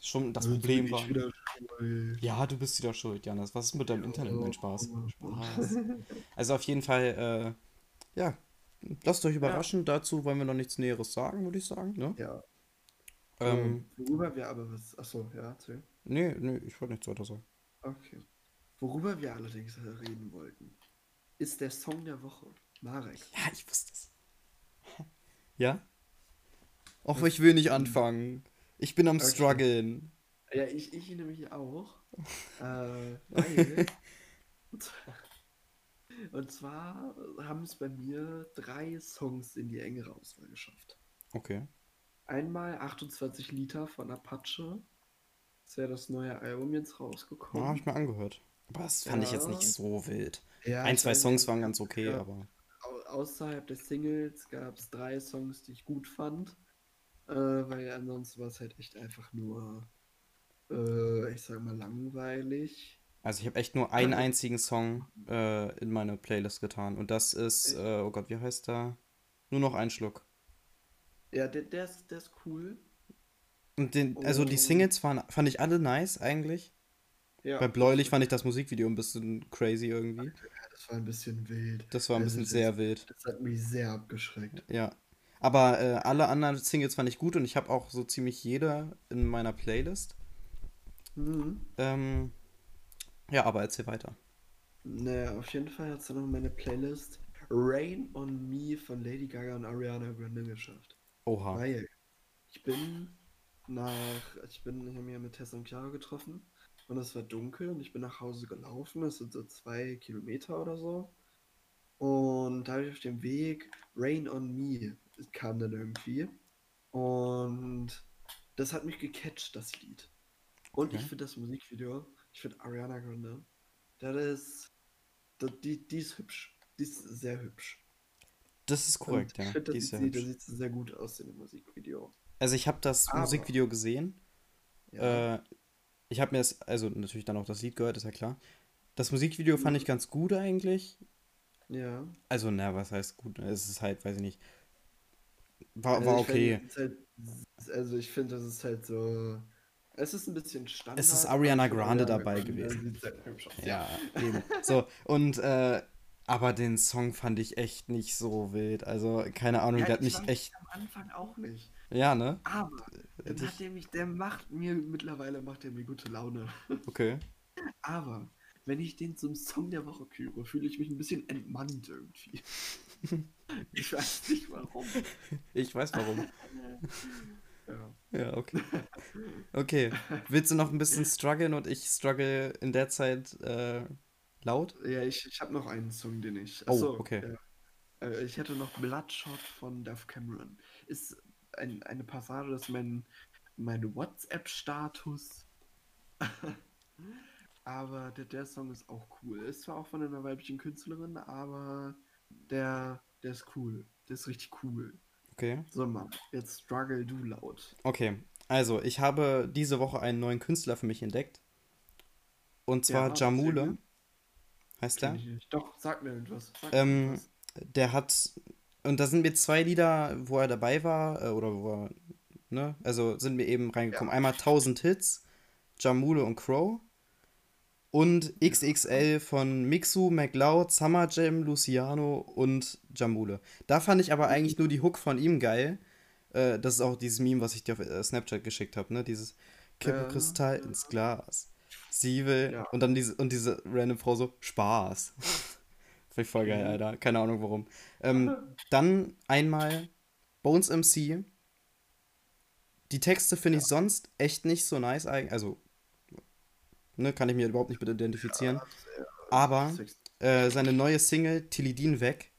schon das Also Problem war. wieder schuld. Ja, du bist wieder schuld, Janis. Was ist mit deinem Internet? Mein Spaß. Spaß. Also auf jeden Fall, äh, ja, lasst euch überraschen. Dazu wollen wir noch nichts Näheres sagen, würde ich sagen. Ne? Ja. Ähm, Worüber wir aber was. Achso, ja, erzähl. nee, nee, ich wollte nichts weiter sagen. Okay. Worüber wir allerdings reden wollten, ist der Song der Woche. Marek. Ja, ich wusste es. Ja? Och, ich will nicht anfangen. Ich bin am Okay. struggeln. Ja, ich, ich nämlich auch. äh, weil. und zwar- haben es bei mir drei Songs in die engere Auswahl geschafft. Okay. Einmal 28 Liter von Apache. Ist ja das neue Album jetzt Ja, habe rausgekommen. ich mir angehört. Aber das fand ich jetzt nicht Ja. so wild. Ja, Ein, zwei Songs waren ganz okay, ja. aber. au- außerhalb des Singles gab es drei Songs, die ich gut fand. Äh, weil ansonsten war es halt echt einfach nur, äh, ich sag mal, langweilig. Also ich habe echt nur einen einzigen Song äh, in meine Playlist getan. Und das ist, äh, oh Gott, wie heißt der? Nur noch ein Schluck. Ja, der, der, ist, der ist cool. Und den, also die Oh. Singles waren, fand ich alle nice eigentlich. Ja, Bei Bläulich fand ich das Musikvideo ein bisschen crazy irgendwie. das war ein bisschen wild. Das war ein Also bisschen das- sehr wild. Das hat mich sehr abgeschreckt. Ja. Aber äh, alle anderen Singles fand ich gut und ich habe auch so ziemlich jede in meiner Playlist. Mhm. Ähm, ja, aber erzähl weiter. Naja, auf jeden Fall hat es dann noch meine Playlist Rain on Me von Lady Gaga und Ariana Grande geschafft. Oha. Weil ich bin nach, ich bin, ja mit Tessa und Chiara getroffen und es war dunkel und ich bin nach Hause gelaufen. Das sind so zwei Kilometer oder so. Und da habe ich auf dem Weg Rain on Me kam dann irgendwie. Und das hat mich gecatcht, das Lied. Und ich Okay. finde das Musikvideo, ich finde Ariana Grande, das ist, das, die, die ist hübsch. Die ist sehr hübsch. Das ist korrekt, Und ich ja. finde, Die ist sehr da sieht sie sehr gut aus in dem Musikvideo. Also ich habe das Aber- Musikvideo gesehen. Ja. Äh, ich habe mir das, also natürlich dann auch das Lied gehört, ist ja klar. Das Musikvideo fand ich ganz gut eigentlich. ja. Also, na, was heißt gut? Es ist halt, weiß ich nicht. War, Also war ich okay. halt, also ich finde, das ist halt so. Es ist ein bisschen Standard. Es ist Ariana Grande dabei gewesen. halt. Ja, eben. So, und, äh, aber den Song fand ich echt nicht so wild. Also, keine Ahnung, Ja, der hat ich mich fand echt. Am Anfang auch nicht. Ja, ne? Aber dann dich- hat der mich, der macht mir, mittlerweile macht er mir gute Laune. Okay. Aber wenn ich den zum Song der Woche küre, fühle ich mich ein bisschen entmannt irgendwie. ich weiß nicht warum. Ich weiß warum. Ja. Ja, okay. Okay. Willst du noch ein bisschen strugglen und ich struggle in der Zeit äh, laut? Ja, ich, ich habe noch einen Song, den ich. Oh, Achso, okay. Ja. Äh, ich hätte noch Bloodshot von Duff Cameron. Ist ein, eine Passage, das ist mein, mein WhatsApp-Status. aber der, der Song ist auch cool. Ist zwar auch von einer weiblichen Künstlerin, aber der, der ist cool. Der ist richtig cool. Okay. So, Mann, jetzt struggle du laut. Okay. Also, ich habe diese Woche einen neuen Künstler für mich entdeckt. Und zwar Ja, Jamule. heißt der. Doch, sag mir irgendwas. Sag mir Ähm, irgendwas. der hat, und da sind mir zwei Lieder, wo er dabei war, äh, oder wo er, ne, also sind mir eben reingekommen. Ja. Einmal 1000 Hits, Jamule und Crow. Und XXL von Mixu, McLeod, Summer Jam, Luciano und Jamule. Da fand ich aber eigentlich nur die Hook von ihm geil. Äh, das ist auch dieses Meme, was ich dir auf äh, Snapchat geschickt habe, ne? Dieses Kippe Ja. Kristall ins Glas. Sie will. Ja. Und dann diese, und diese random Frau so, Spaß. Fand ich voll geil, Mhm. Alter. Keine Ahnung warum. Ähm, dann einmal Bones MC. Die Texte finde ich sonst echt nicht so nice. Also, ne, kann ich mir überhaupt nicht mit identifizieren. Aber äh, seine neue Single Tilidin weg,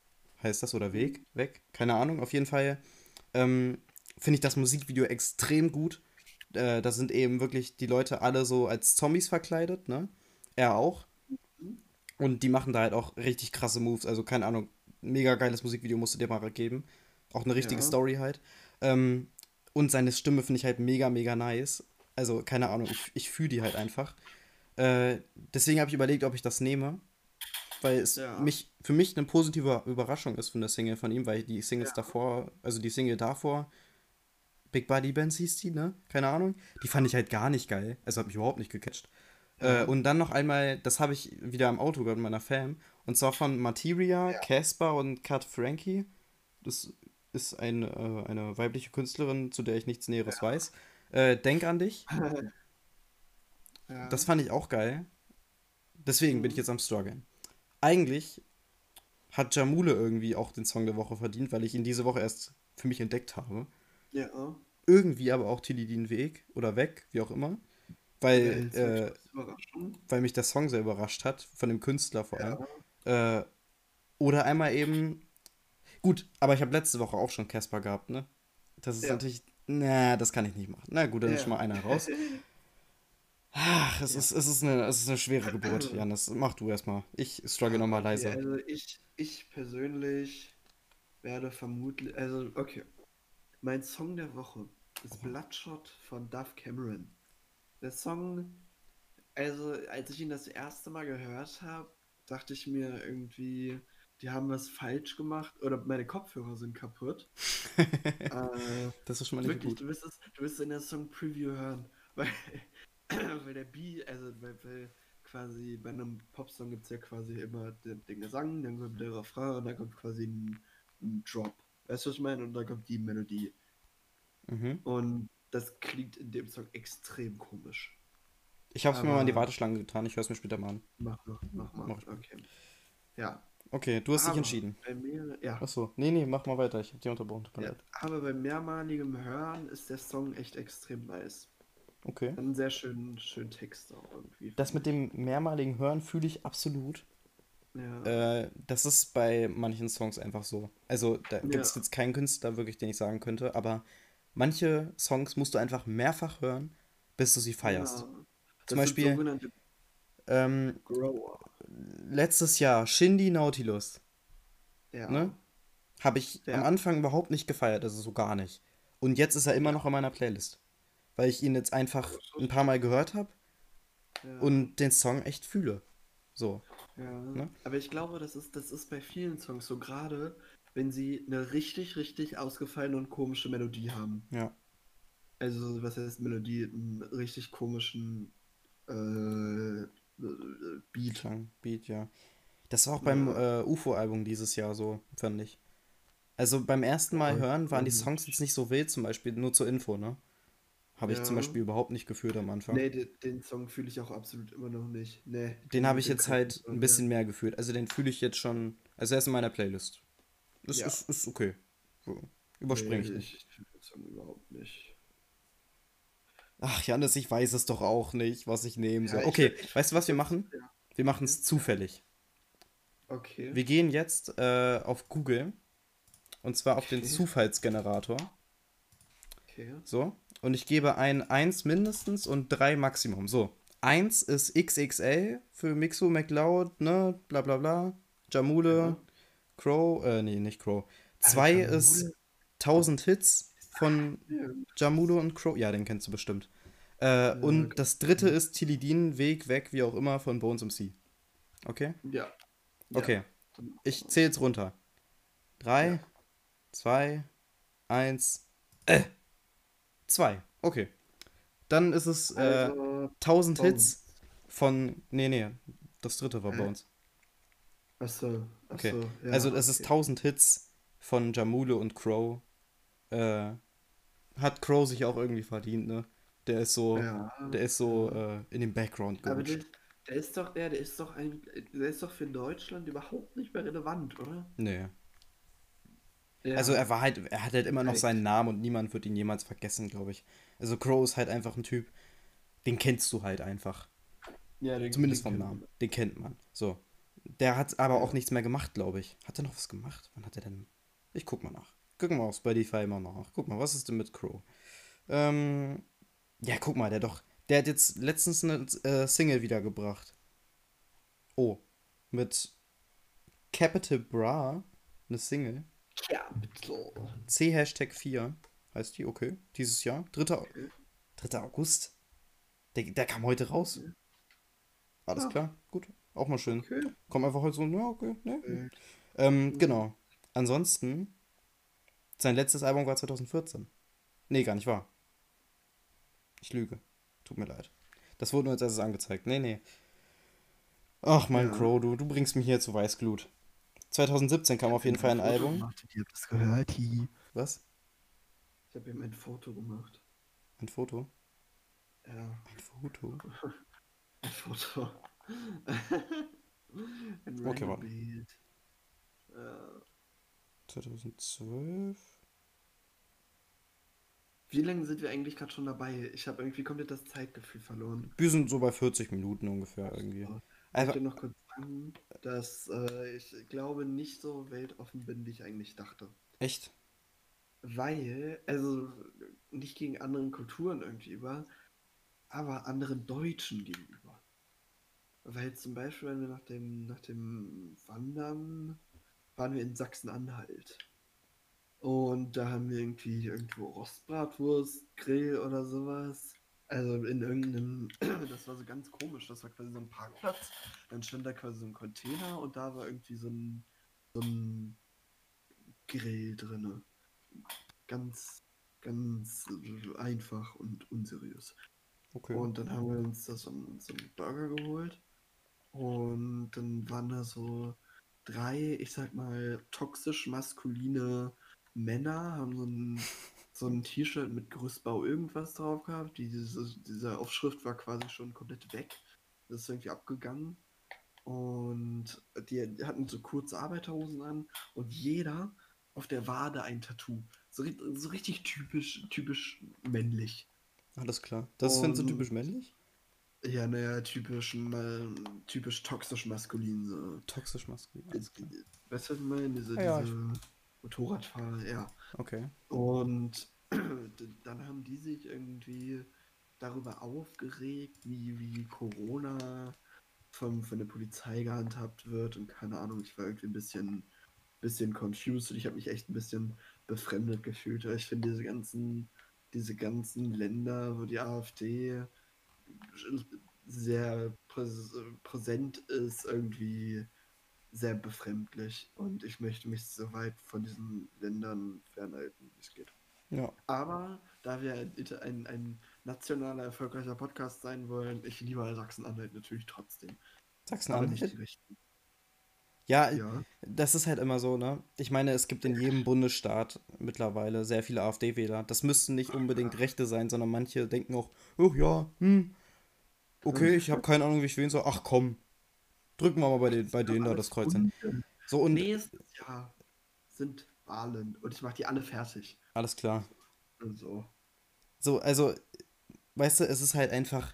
heißt das, oder Weg, weg, keine Ahnung, auf jeden Fall ähm, finde ich das Musikvideo extrem gut. Äh, da sind eben wirklich die Leute alle so als Zombies verkleidet, ne? Er auch. Und die machen da halt auch richtig krasse Moves, also keine Ahnung, mega geiles Musikvideo musst du dir mal geben. Auch eine richtige Ja. Story halt. Ähm, und seine Stimme finde ich halt mega, mega nice. Also, keine Ahnung, ich, ich fühle die halt einfach. Äh, deswegen habe ich überlegt, ob ich das nehme. Weil es Ja. mich, für mich eine positive Überraschung ist von der Single von ihm, weil die Singles Ja. davor, also die Single davor, Big Buddy Bands hieß die, ne? Keine Ahnung. Die fand ich halt gar nicht geil. Also hat mich überhaupt nicht gecatcht. Ja. Äh, und dann noch einmal, das habe ich wieder im Auto gehört mit meiner Fam. Und zwar von Materia. Casper und Kat Frankie. Das ist ein, äh, eine weibliche Künstlerin, zu der ich nichts Näheres weiß. Äh, Denk an dich. ja. Das fand ich auch geil. Deswegen bin ich jetzt am struggeln. Eigentlich hat Jamule irgendwie auch den Song der Woche verdient, weil ich ihn diese Woche erst für mich entdeckt habe. ja. Irgendwie aber auch Tilidin Weg oder Weg, wie auch immer. Weil, Ja, äh, weil mich der Song sehr überrascht hat, von dem Künstler vor allem. Äh, oder einmal eben. Gut, aber ich habe letzte Woche auch schon Casper gehabt, ne? Das ist Ja. natürlich. Na, das kann ich nicht machen. Na gut, dann ist Ja. schon mal einer raus. Ach, es, ist, es, ist eine, es ist eine schwere Geburt, Janis. Mach du erstmal. Ich struggle nochmal Okay, leiser. also ich, ich persönlich werde vermutlich, also okay, mein Song der Woche ist Bloodshot von Duff Cameron. Der Song, also als ich ihn das erste Mal gehört habe, dachte ich mir irgendwie, die haben was falsch gemacht oder meine Kopfhörer sind kaputt. äh, Das ist schon mal nicht Wirklich, gut. du wirst es, du wirst es in der Song Preview hören, weil, weil der Beat, also weil, weil quasi bei einem Popsong gibt es ja quasi immer den, den Gesang, dann kommt der Refrain und dann kommt quasi ein, ein Drop. Weißt du, was ich meine? Und dann kommt die Melodie. Mhm. Und das klingt in dem Song extrem komisch. Ich hab's mir mal in die Warteschlange getan. Ich höre es mir später mal an. Mach mal, mach mal. Mach. Okay. Ja. Okay, du hast dich aber entschieden. Bei mir, ja, Achso, nee, nee, mach mal weiter. Ich hab dich unterbrochen. Ja. Aber bei mehrmaligem Hören ist der Song echt extrem nice. Okay. Einen sehr schönen, schönen Text auch irgendwie. Das mit dem mehrmaligen Hören fühle ich absolut. Ja. Äh, das ist bei manchen Songs einfach so. Also, da gibt es Ja. jetzt keinen Künstler wirklich, den ich sagen könnte, aber manche Songs musst du einfach mehrfach hören, bis du sie feierst. Ja. Zum Beispiel- Ähm, letztes Jahr, Shindy Nautilus, Ja. ne? Habe ich am Anfang überhaupt nicht gefeiert, also so gar nicht. Und jetzt ist er immer noch in meiner Playlist. Weil ich ihn jetzt einfach ein paar Mal gehört habe ja. und den Song echt fühle. So. ja. ne? Aber ich glaube, das ist, das ist bei vielen Songs so, gerade wenn sie eine richtig, richtig ausgefallene und komische Melodie haben. Ja. Also, was heißt Melodie? Einen richtig komischen äh, Beat. Klang, Beat, ja. Das war auch beim äh, UFO-Album dieses Jahr so, fand ich. Also beim ersten Mal hören waren die und- Songs jetzt nicht so wild, zum Beispiel nur zur Info, ne? Habe ich zum Ja. Beispiel überhaupt nicht gefühlt am Anfang. Nee, den, den Song fühle ich auch absolut immer noch nicht. Nee. Den habe ich den jetzt halt ein bisschen mehr gefühlt. Also den fühle ich jetzt schon. Also er ist in meiner Playlist. Das Ja. ist, ist okay. So, Überspringe ich nee, nicht. Ich fühle den Song überhaupt nicht. Ach, Janis, ich weiß es doch auch nicht, was ich nehmen Ja, soll. ich- Okay, ich- weißt du, was wir machen? Ja. Wir machen es zufällig. Okay. Wir gehen jetzt äh, auf Google. Und zwar auf den Okay. Zufallsgenerator. okay. So. Und ich gebe ein 1 mindestens und 3 Maximum. So. 1 ist XXL für Mixo, McLeod, ne, bla bla bla. Jamule, Ja. Crow, äh, nee, nicht Crow. 2 Jamule? ist 1000 Hits von Ja. Jamule und Crow. Ja, den kennst du bestimmt. Äh, und okay. das dritte ist Tilidin, Weg, Weg, wie auch immer, von Bones MC. Okay? Ja. Okay. Ich zähle jetzt runter. Drei, Ja. zwei, eins, äh, zwei. Okay. Dann ist es äh, Also, 1000 Boom. Hits von. Nee, nee. Das dritte war bei Hä? uns. achso, Okay. achso. Ja, also, es ist okay. 1000 Hits von Jamule und Crow. Äh, hat Crow sich auch irgendwie verdient, ne? Der ist so. Ja. Der ist so äh, in den Background Aber der, gerutscht. der ist doch, der, der ist doch ein, der ist doch für Deutschland überhaupt nicht mehr relevant, oder? Nee. Ja. Also er war halt, er hat halt immer noch seinen Namen und niemand wird ihn jemals vergessen, glaube ich. Also Crow ist halt einfach ein Typ, den kennst du halt einfach. ja, den, Zumindest den vom Namen. man. Den kennt man. So. Der hat aber auch nichts mehr gemacht, glaube ich. Hat er noch was gemacht? Wann hat er denn? Ich guck mal nach. Gucken wir auf Spotify mal nach. Guck mal, was ist denn mit Crow? Ähm, ja, guck mal, der doch. Der hat jetzt letztens eine äh, Single wiedergebracht. Oh. Mit Capital Bra. Eine Single. Capital. C Hashtag 4 heißt die, okay. Dieses Jahr. 3. Au- Okay. 3. August. Der, der kam heute raus. Alles Ja. klar, gut. Auch mal schön. Okay. Komm einfach heute so, ja, okay, ne? Okay. Ähm, genau. Ansonsten, sein letztes Album war 2014. Nee, gar nicht wahr. Ich lüge. Tut mir leid. Das wurde nur als erstes angezeigt. Nee, nee. Ach, mein Ja. Crow, du, du bringst mich hier zu Weißglut. 2017 kam auf jeden Fall ein Foto Album. Gemacht, ihr habt das gehört, die. Was? Ich habe ihm ein Foto gemacht. Ein Foto? Ja, Ein Foto? ein Foto. ein Okay, warte. Bild. Ja. 2012? Wie lange sind wir eigentlich gerade schon dabei? Ich habe irgendwie komplett das Zeitgefühl verloren. Wir sind so bei 40 Minuten ungefähr irgendwie. Ich Also, möchte noch kurz sagen, dass äh, ich glaube nicht so weltoffen bin, wie ich eigentlich dachte. echt? Weil, also nicht gegen anderen Kulturen irgendwie über, aber anderen Deutschen gegenüber. Weil zum Beispiel, wenn wir nach dem, nach dem Wandern waren wir in Sachsen-Anhalt. Und da haben wir irgendwie irgendwo Rostbratwurst, Grill oder sowas. Also in irgendeinem, das war so ganz komisch, das war quasi so ein Parkplatz. Dann stand da quasi so ein Container und da war irgendwie so ein, so ein Grill drinne. Ganz, ganz einfach und unseriös. Okay. Und dann haben wir uns da so einen, so einen Burger geholt. Und dann waren da so drei, ich sag mal, toxisch maskuline Männer, haben so ein, so ein T-Shirt mit Gerüstbau irgendwas drauf gehabt. Diese, diese Aufschrift war quasi schon komplett weg. Das ist irgendwie abgegangen. Und die hatten so kurze Arbeiterhosen an und jeder auf der Wade ein Tattoo. So, so richtig typisch, typisch männlich. Alles klar. Das findest du Und- typisch männlich? Ja, naja, typisch, mal, typisch toxisch maskulin. So. Toxisch maskulin. Klar. Weißt du, was ich meine? Diese, Ja, diese Motorradfahrer, ja. Okay. Und dann haben die sich irgendwie darüber aufgeregt, wie, wie Corona vom, von der Polizei gehandhabt wird und keine Ahnung, ich war irgendwie ein bisschen, bisschen confused und ich habe mich echt ein bisschen befremdet gefühlt. Ich finde diese ganzen, diese ganzen Länder, wo die AfD sehr präs präsent ist, irgendwie sehr befremdlich und ich möchte mich so weit von diesen Ländern fernhalten, wie es geht. Ja. Aber da wir ein, ein, nationaler, erfolgreicher Podcast sein wollen, ich liebe Sachsen-Anhalt natürlich trotzdem. Sachsen-Anhalt? Ja, Ja. das ist halt immer so, ne? Ich meine, es gibt in jedem Bundesstaat mittlerweile sehr viele AfD-Wähler. Das müssten nicht unbedingt Rechte sein, sondern manche denken auch, oh ja, hm, okay, ich habe keine Ahnung, wie ich wählen soll. Ach komm, drücken wir mal bei, den, bei denen da das Kreuz hin. So und Nächstes Jahr sind Wahlen und ich mache die alle fertig. alles klar. So. So, also, weißt du, es ist halt einfach,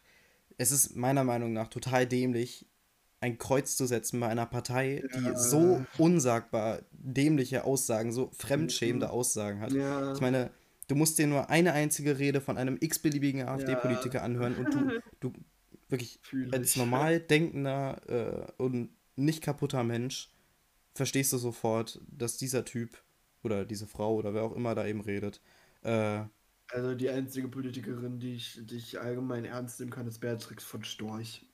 es ist meiner Meinung nach total dämlich, ein Kreuz zu setzen bei einer Partei, die Ja. so unsagbar dämliche Aussagen, so fremdschämende Mhm. Aussagen hat. Ja. Ich meine, du musst dir nur eine einzige Rede von einem x-beliebigen AfD-Politiker Ja. anhören und du, du wirklich Fühl als ich. normal denkender äh, und nicht kaputter Mensch verstehst du sofort, dass dieser Typ oder diese Frau oder wer auch immer da eben redet, äh, Also die einzige Politikerin, die ich, die ich allgemein ernst nehmen kann, ist Beatrix von Storch.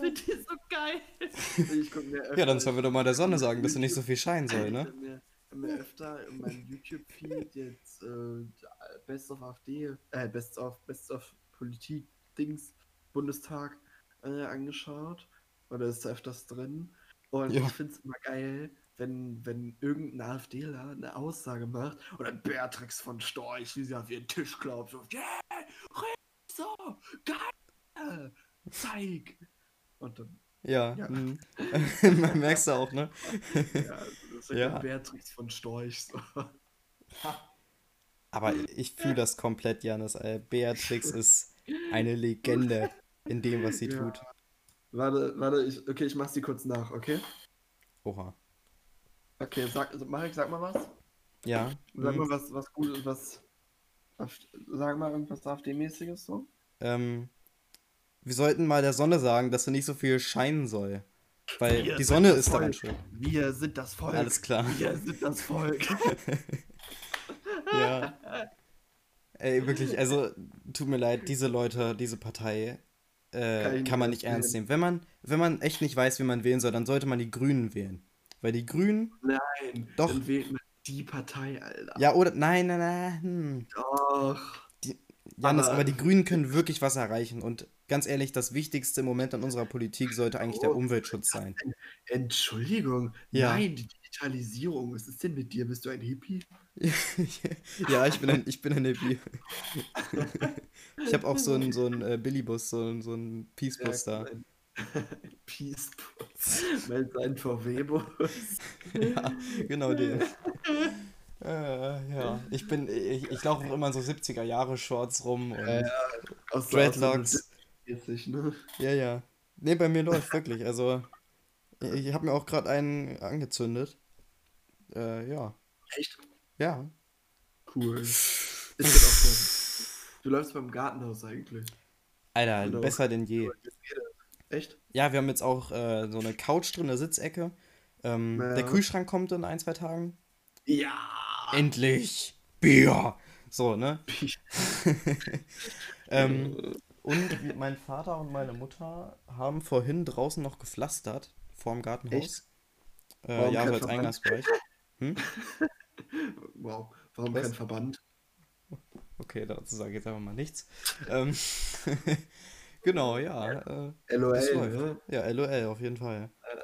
Finde ich so geil. Ich öfter, Ja, dann sollen wir doch mal der Sonne sagen, dass sie nicht so viel scheinen soll, Ich ne? mir, mir öfter in meinem YouTube-Feed jetzt äh, Best of AfD, äh, Best of, Best of Politik, Dings, Bundestag äh, angeschaut. Oder ist da öfters drin. Und Ja. ich finde es immer geil, wenn, wenn irgendein AfDler eine Aussage macht oder Beatrix von Storch, wie sie auf ihren Tisch glaubt, so, yeah, so, geil, zeig. Und dann, Ja, Ja. mhm. man merkst du auch, ne? ja, das ist ja. Beatrix von Storch. So. Aber ich fühle das komplett, Janis. Ey. Beatrix ist eine Legende in dem, was sie Ja. tut. Warte, warte, ich, okay, ich mach's dir kurz nach, okay? Oha. Okay, sag, Marek, sag mal was. Ja. Sag mhm. mal was, was Gutes, was. Sag mal irgendwas AfD-mäßiges so. Ähm, wir sollten mal der Sonne sagen, dass sie nicht so viel scheinen soll. Weil Wir die Sonne ist daran Volk. schuld. Wir sind das Volk. Alles klar. Wir sind das Volk. Ja. Ey, wirklich, also tut mir leid, diese Leute, diese Partei Kann äh, kann man nicht nicht ernst wählen. nehmen. Wenn man, wenn man echt nicht weiß, wie man wählen soll, dann sollte man die Grünen wählen. Weil die Grünen, Nein, Doch. dann wählt man die Partei, Alter. ja, oder, nein, nein, nein, hm. Doch. Janis, Aber- aber die Grünen können wirklich was erreichen. Und ganz ehrlich, das Wichtigste im Moment an unserer Politik sollte eigentlich der Oh, Umweltschutz sein. Entschuldigung. Ja. Nein, die Digitalisierung. Was ist denn mit dir? Bist du ein Hippie? ja, ich bin ein, ich bin ein Hippie. Ich habe auch so einen so einen, äh, Billybus, so einen so einen Peacebus da. Ein Peace-Bus. Mit seinem VW-Bus. Ja, genau den. Äh, ja, ich bin, ich, ich laufe auch immer in so 70er Jahre Shorts rum und Ja, Aus Dreadlocks. Mäßig, ne? Ja, ja. Nee, bei mir läuft wirklich. Also, ich habe mir auch gerade einen angezündet. Äh, ja. Echt Ja. cool. Ist das auch so. Du läufst beim Gartenhaus eigentlich. Alter, Genau. besser denn je. Echt? Ja, wir haben jetzt auch äh, so eine Couch drin, eine Sitzecke. Ähm, Ja. Der Kühlschrank kommt in ein, zwei Tagen. Ja. Endlich! Bier! So, ne? ähm, und mein Vater und meine Mutter haben vorhin draußen noch gepflastert, vorm Gartenhaus. Echt? Äh, ja, so als Verband? Eingangsbereich. Wow. Warum Was? kein Verband? Okay, dazu sage ich jetzt einfach mal nichts. ähm, genau, ja. Äh, LOL, läuft. ne? Ja, LOL auf jeden Fall. Äh,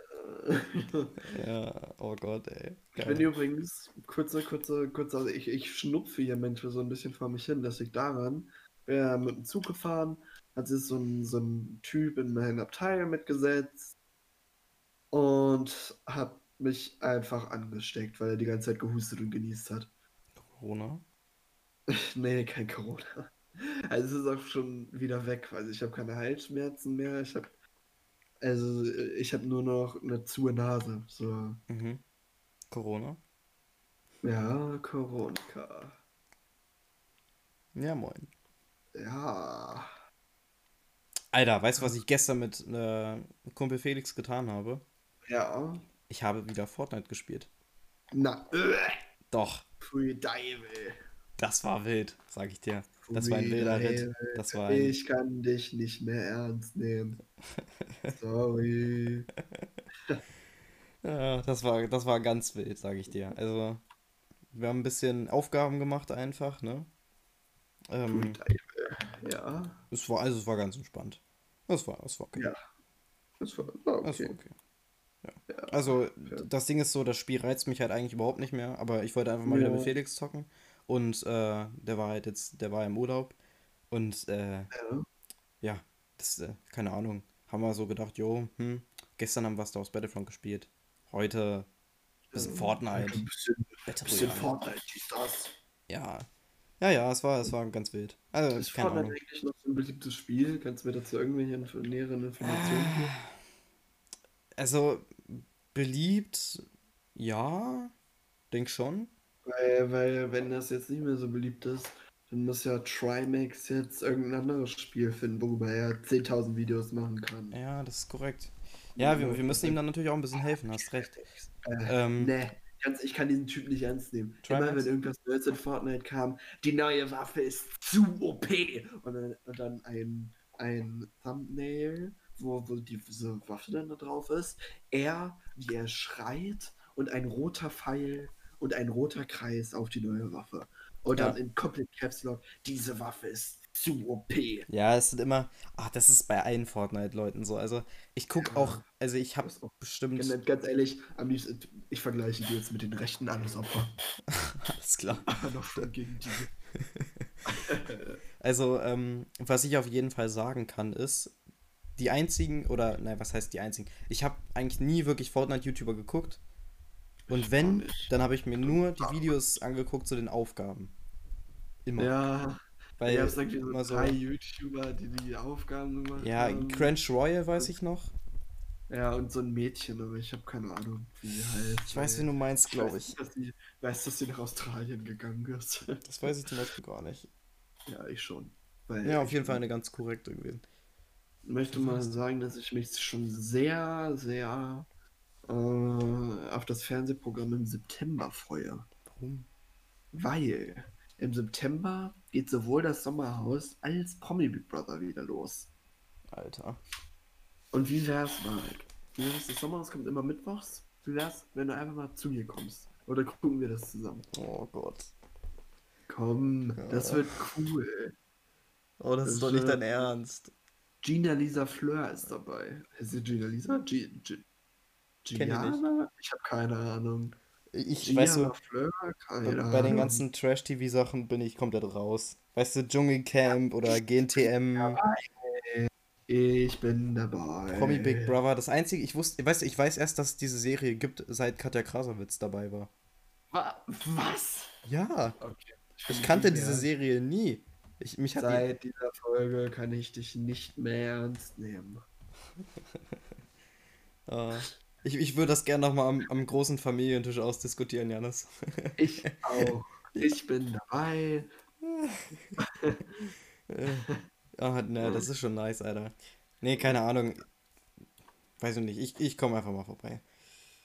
Ja, oh Gott, ey. Ich bin Geil. übrigens, kurze, kurze, kurze, also ich, ich schnupfe hier manchmal so ein bisschen vor mich hin. Das liegt daran, wir mit dem Zug gefahren, hat sich so ein, so ein Typ in mein Abteil mitgesetzt und hat mich einfach angesteckt, weil er die ganze Zeit gehustet und genießt hat. Corona? Nee, kein Corona. Also es ist auch schon wieder weg, also ich habe keine Halsschmerzen mehr. Ich habe also ich habe nur noch eine zu Nase. So, Mhm. Corona? ja, Corona. Ja, moin. Ja. Alter, weißt du, was ich gestern mit äh, Kumpel Felix getan habe? Ja. Ich habe wieder Fortnite gespielt. Na, äh, Doch, Pfui Deibel. das war wild, sag ich dir. Das war ein wilder Ritt. Deibel. Das war ein, Ich kann dich nicht mehr ernst nehmen. Sorry. ja, das war, das war ganz wild, sag ich dir. Also, wir haben ein bisschen Aufgaben gemacht einfach, ne? Ähm. Ja. es war, also es war ganz entspannt. Das war, das war okay. Ja. Das war, war Das war okay. Ja. Also, das Ding ist so, das Spiel reizt mich halt eigentlich überhaupt nicht mehr, aber ich wollte einfach mal wieder mit Felix zocken. Und äh, der war halt jetzt, der war im Urlaub. Und äh, Ja. das, äh, keine Ahnung, haben wir so gedacht, jo, hm, gestern haben wir Star Wars Battlefront gespielt. Heute bisschen Fortnite. Ein bisschen, Battle bisschen. Fortnite, dies, das. Ja. Ja, ja, es war, es war ganz wild. Also, Ist keine Fortnite Ahnung. eigentlich noch so ein beliebtes Spiel? Kannst du mir dazu irgendwelche näheren Informationen geben? Also, beliebt, ja, denk schon. Weil, weil, wenn das jetzt nicht mehr so beliebt ist, dann muss ja Trimax jetzt irgendein anderes Spiel finden, worüber er 10.000 Videos machen kann. Ja, das ist korrekt. Ja, wir, wir müssen ihm dann natürlich auch ein bisschen helfen, hast recht. Äh, Ähm, nee, ganz, ich kann diesen Typ nicht ernst nehmen. Trimax? Immer wenn irgendwas Neues in Fortnite kam, die neue Waffe ist zu OP. Und dann, und dann ein, ein Thumbnail, wo, wo diese Waffe dann da drauf ist. Er, wie er schreit und ein roter Pfeil und ein roter Kreis auf die neue Waffe. Und Ja. dann in komplett Caps Lock, diese Waffe ist zu OP. Ja, es sind immer. Ach, das ist bei allen Fortnite-Leuten so. Also, ich gucke Ja, auch. Also, ich habe bestimmt. Ganz, ganz ehrlich, am liebsten, ich vergleiche die jetzt mit den rechten Landesopfern. Alles klar. Aber noch schon gegen die. Also, ähm, was ich auf jeden Fall sagen kann, ist, die einzigen, oder, nein, was heißt die einzigen? Ich habe eigentlich nie wirklich Fortnite-YouTuber geguckt. Und wenn, dann habe ich mir nur die Videos angeguckt zu den Aufgaben. Immer. Ja, Weil es irgendwie immer so. drei YouTuber, die die Aufgaben gemacht Ja, haben. Crunch Royal weiß ich noch. Ja, und so ein Mädchen, aber ich habe keine Ahnung, wie heißt. Ich weiß, wen du meinst, Ich glaube weiß, ich. Dass sie, weiß, dass sie nach Australien gegangen ist. Das weiß ich zum Beispiel gar nicht. ja, ich schon. Weil Ja, auf jeden Fall eine ganz korrekte gewesen. Möchte mal sagen, dass ich mich schon sehr, sehr äh, auf das Fernsehprogramm im September freue. Warum? Weil im September geht sowohl das Sommerhaus als Promi Big Brother wieder los. Alter. Und wie wär's? Wie wär's, das Sommerhaus kommt immer mittwochs. Wie wär's, wenn du einfach mal zu mir kommst? Oder gucken wir das zusammen? Oh Gott. Komm, das Ja. wird cool. Oh, das Das ist doch nicht dein Ernst. Gina Lisa Fleur ist dabei. Ist sie Gina Lisa? G G Kenn ich? Ich habe keine Ahnung. Ich, Gianna weißt du, Fleur? bei, Keine bei den Ahnung. ganzen Trash-TV-Sachen bin ich komplett raus. Weißt du, Dschungelcamp oder GNTM, Ich bin dabei. Promi Big Brother. Das einzige, ich wusste, weißt du, ich weiß erst, dass es diese Serie gibt, seit Katja Krasowitz dabei war. Wa was? Ja, Okay. ich kannte diese. Serie nie. Ich, mich hat die, Seit dieser Folge kann ich dich nicht mehr ernst nehmen. äh, ich, ich würde das gerne nochmal am, am großen Familientisch ausdiskutieren, Janis. Ich auch. Ich bin dabei. Ah, ne, das ist schon nice, Alter. Nee, keine Ahnung. Weiß ich nicht. Ich, ich komme einfach mal vorbei.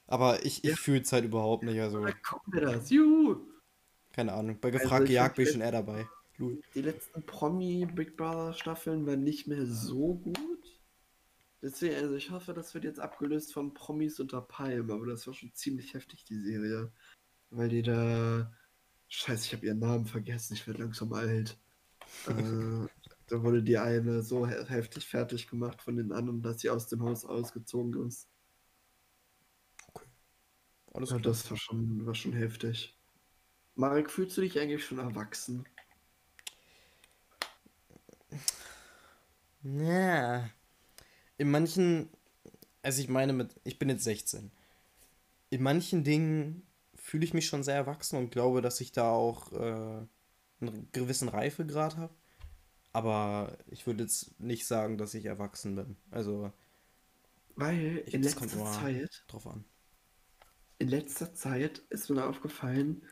Aber ich, ich Ja. fühle es halt überhaupt nicht. Also, Dann gucken wir das. Juhu. keine Ahnung. Bei Also gefragt ich gejagt bin ich schon eher dabei. Die letzten Promi Big Brother Staffeln waren nicht mehr so gut. Deswegen, also ich hoffe, das wird jetzt abgelöst von Promis unter Palm, aber das war schon ziemlich heftig, die Serie. Weil die da. Scheiße, ich habe ihren Namen vergessen, ich werde langsam alt. äh, da wurde die eine so he heftig fertig gemacht von den anderen, dass sie aus dem Haus ausgezogen ist. Alles Und klar. das war schon, war schon heftig. Marek, fühlst du dich eigentlich schon erwachsen? Ja. In manchen, also ich meine mit, ich bin jetzt 16. In manchen Dingen fühle ich mich schon sehr erwachsen und glaube, dass ich da auch äh, einen gewissen Reifegrad habe. Aber ich würde jetzt nicht sagen, dass ich erwachsen bin. Also Weil in letzter Zeit drauf an. in letzter Zeit ist mir aufgefallen,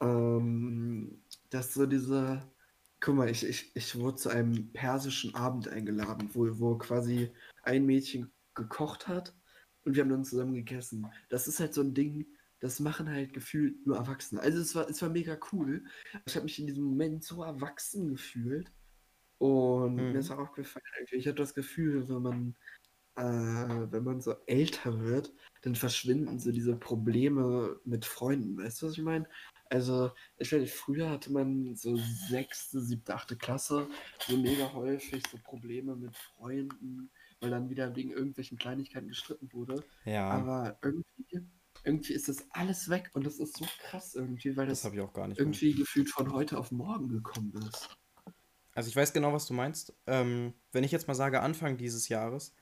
ähm, dass so diese, guck mal, ich, ich, ich wurde zu einem persischen Abend eingeladen, wo, wo quasi ein Mädchen gekocht hat und wir haben dann zusammen gegessen. Das ist halt so ein Ding, das machen halt gefühlt nur Erwachsene. Also es war, es war mega cool. Ich habe mich in diesem Moment so erwachsen gefühlt. Und Mhm. mir ist auch aufgefallen, irgendwie, ich habe das Gefühl, wenn man, äh, wenn man so älter wird, dann verschwinden so diese Probleme mit Freunden. Weißt du, was ich meine? Also, ich weiß nicht, früher hatte man so sechste, siebte, achte Klasse so mega häufig so Probleme mit Freunden, weil dann wieder wegen irgendwelchen Kleinigkeiten gestritten wurde. Ja, Aber irgendwie, irgendwie ist das alles weg und das ist so krass irgendwie, weil das das nicht. mehr. irgendwie gefühlt von heute auf morgen gekommen ist. Also ich weiß genau, was du meinst. Ähm, wenn ich jetzt mal sage Anfang dieses Jahres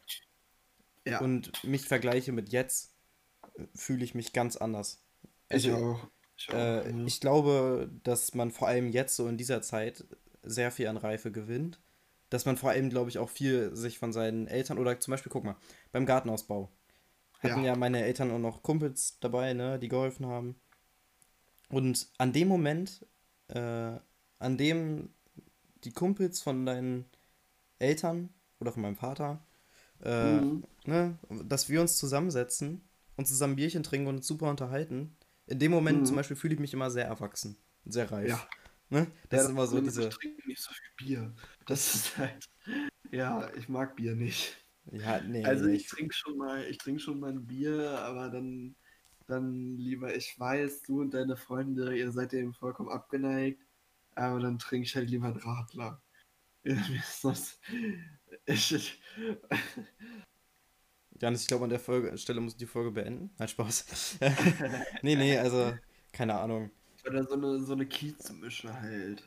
Ja, und mich vergleiche mit jetzt, äh, fühle ich mich ganz anders. Also. Ich auch. Äh, ja. ich glaube, dass man vor allem jetzt so in dieser Zeit sehr viel an Reife gewinnt. Dass man vor allem, glaube ich, auch viel sich von seinen Eltern oder zum Beispiel, guck mal, beim Gartenausbau hatten Ja. ja meine Eltern auch noch Kumpels dabei, ne, die geholfen haben. Und an dem Moment, äh, an dem die Kumpels von deinen Eltern oder von meinem Vater, äh, Mhm. ne, dass wir uns zusammensetzen und zusammen Bierchen trinken und uns super unterhalten. In dem Moment Mhm. zum Beispiel fühle ich mich immer sehr erwachsen sehr reif. Ja. Ne? Das Ja, ist immer so diese. Ich trinke nicht so viel Bier. Das ist halt. Ja, ich mag Bier nicht. Ja, nee, Also nee, ich trinke schon mal, ich trinke schon mal ein Bier, aber dann, dann lieber, ich weiß, du und deine Freunde, ihr seid dem vollkommen abgeneigt, aber dann trinke ich halt lieber einen Radler. Ich, ich, Janis, ich glaube, an der Folge, Stelle muss ich die Folge beenden. Nein, Spaß. nee, nee, also, keine Ahnung. oder so eine, so eine Kiezmische halt.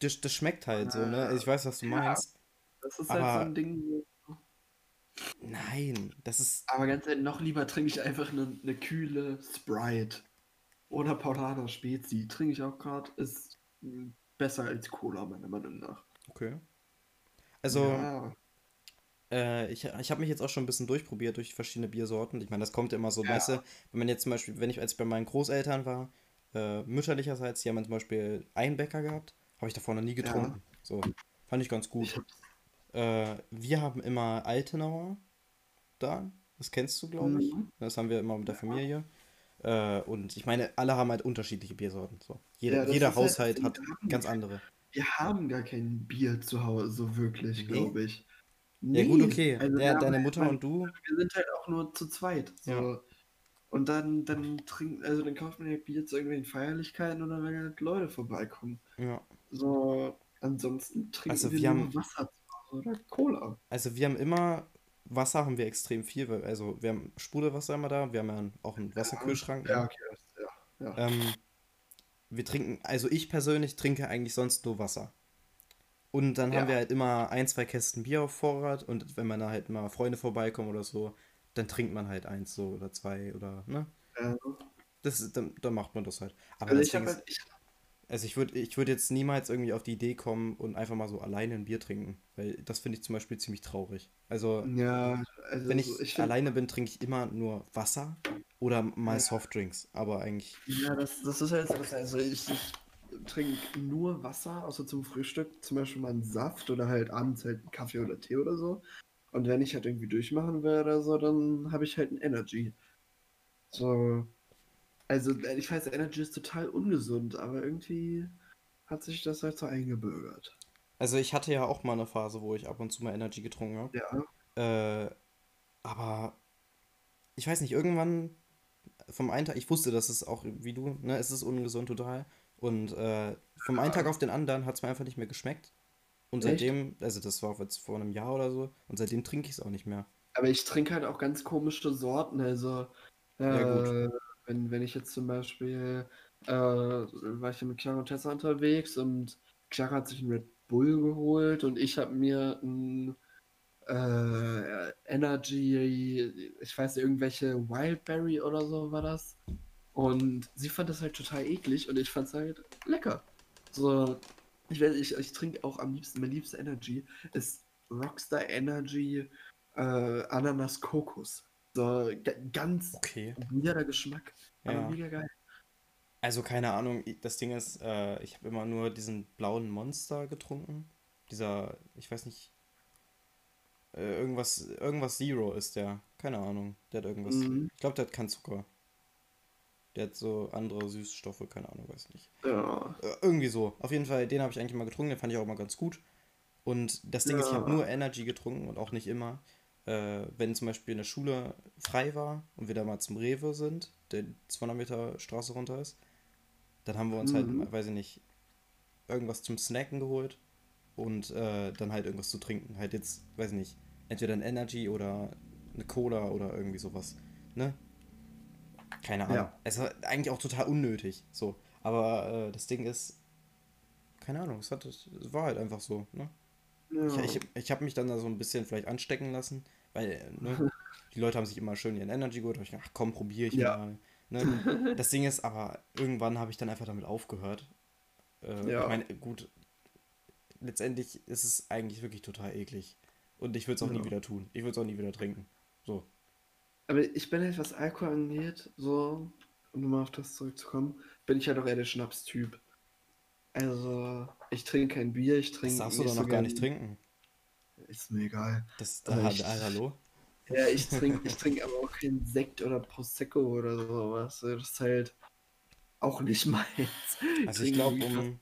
Das, das schmeckt halt so, ne? Also ich weiß, was du Ja. meinst. Das ist halt so Aber ein Ding, wo- nein, das ist. aber ganz ehrlich, noch lieber trinke ich einfach eine, eine kühle Sprite. Oder Paulaner Spezi. Trinke ich auch gerade. Ist mm, besser als Cola, meiner Meinung nach. Okay. Also, Ja, äh, ich, ich habe mich jetzt auch schon ein bisschen durchprobiert durch verschiedene Biersorten. Ich meine, das kommt ja immer so, Ja. weißt du, wenn man jetzt zum Beispiel, wenn ich, als ich bei meinen Großeltern war, äh, mütterlicherseits, die haben zum Beispiel einen Bäcker gehabt, habe ich davor noch nie getrunken. So, fand ich ganz gut. Äh, wir haben immer Altenauer da. Das kennst du, glaube ich. Mhm. Das haben wir immer mit der Familie. Äh, und ich meine, alle haben halt unterschiedliche Biersorten. So. Jeder, Ja, jeder halt Haushalt Ding, hat ganz andere. Wir haben gar kein Bier zu Hause, so wirklich, Nee? glaube ich. Ja, gut, Nee, okay. also haben deine halt- Mutter man- und du. Wir sind halt auch nur zu zweit. So. Ja. Und dann, dann trinkt, also dann kauft man ja Bier zu irgendwelchen Feierlichkeiten oder wenn halt Leute vorbeikommen. Ja. So, ansonsten trinken Also wir wir nur haben- Wasser oder Cola. Also wir haben immer, Wasser haben wir extrem viel, weil, also wir haben Sprudelwasser immer da, wir haben ja auch einen Wasserkühlschrank. ne? Ja, okay, ja. ja. Ähm, wir trinken, also ich persönlich trinke eigentlich sonst nur Wasser. Und dann haben Ja. wir halt immer ein, zwei Kästen Bier auf Vorrat und wenn man da halt mal Freunde vorbeikommen oder so, dann trinkt man halt eins so oder zwei oder, ne? Ja. Das ist, dann, dann macht man das halt. Aber Also ich habe halt, ich, also ich würde ich würd jetzt niemals irgendwie auf die Idee kommen und einfach mal so alleine ein Bier trinken, weil das finde ich zum Beispiel ziemlich traurig. Also ja, also wenn so- ich, find- alleine bin, trinke ich immer nur Wasser oder mal Ja. Softdrinks, aber eigentlich, Ja, das, das ist halt so. Also ich, ich trinke nur Wasser, außer zum Frühstück, zum Beispiel mal einen Saft oder halt abends halt einen Kaffee oder Tee oder so. Und wenn ich halt irgendwie durchmachen will oder so, dann habe ich halt ein Energy. So. Also äh, ich weiß, Energy ist total ungesund, aber irgendwie hat sich das halt so eingebürgert. also ich hatte ja auch mal eine Phase, wo ich ab und zu mal Energy getrunken habe. Ja. Äh, aber ich weiß nicht, irgendwann vom einen Tag, ich wusste, dass es auch wie du, ne, es ist ungesund total. Und äh, vom einen Tag auf den anderen hat es mir einfach nicht mehr geschmeckt. Und Echt? seitdem, also das war jetzt vor einem Jahr oder so, und seitdem trinke ich es auch nicht mehr. Aber ich trinke halt auch ganz komische Sorten. Also, Ja, äh, wenn, wenn ich jetzt zum Beispiel, äh, war ich ja mit Chiara und Tessa unterwegs und Chiara hat sich einen Red Bull geholt und ich habe mir ein äh, Energy, ich weiß nicht, irgendwelche Wildberry oder so war das. Und sie fand das halt total eklig und ich fand es halt lecker. So, ich weiß, ich, ich trinke auch am liebsten, mein liebster Energy ist Rockstar Energy äh, Ananas Kokos. So, ga- ganz Okay. weirder Geschmack, aber Ja. mega geil. Also keine Ahnung, das Ding ist, äh, ich habe immer nur diesen blauen Monster getrunken. Dieser, ich weiß nicht, äh, irgendwas, irgendwas Zero ist der. Keine Ahnung. Der hat irgendwas. Mhm. Ich glaube, der hat keinen Zucker. Der hat so andere Süßstoffe, keine Ahnung, weiß nicht. Ja. Äh, irgendwie so. Auf jeden Fall, den habe ich eigentlich mal getrunken, den fand ich auch mal ganz gut. Und das Ding ist, ich habe Ja. nur Energy getrunken und auch nicht immer. Äh, wenn zum Beispiel eine Schule frei war und wir da mal zum Rewe sind, der 200 Meter Straße runter ist, dann haben wir uns Mhm. halt, weiß ich nicht, irgendwas zum Snacken geholt und äh, dann halt irgendwas zu trinken. Halt jetzt, weiß ich nicht, entweder ein Energy oder eine Cola oder irgendwie sowas. Ne? Keine Ahnung. Ja. Es war eigentlich auch total unnötig. So. Aber äh, das Ding ist, keine Ahnung, es, hat, es war halt einfach so. Ne? Ja. Ich, ich, ich habe mich dann da so ein bisschen vielleicht anstecken lassen, weil ne, die Leute haben sich immer schön ihren Energy geholt. Da ich gedacht, ach komm, probiere ich Ja. mal. Ne? Das Ding ist aber, irgendwann habe ich dann einfach damit aufgehört. Äh, Ja. Ich meine, gut, letztendlich ist es eigentlich wirklich total eklig. Und ich würde es auch nie wieder tun. Ich würde es auch nie wieder trinken. Aber ich bin halt, was Alkohol angeht, so, um nochmal auf das zurückzukommen, bin ich halt auch eher der Schnapstyp. Also, ich trinke kein Bier, ich Das trinke darfst du doch so noch gar nicht trinken. Ist mir egal. Das, Also ah, ich- ah, hallo? Ja, ich trinke ich trink aber auch keinen Sekt oder Prosecco oder sowas. Das ist halt auch nicht meins. Also ich glaube, um,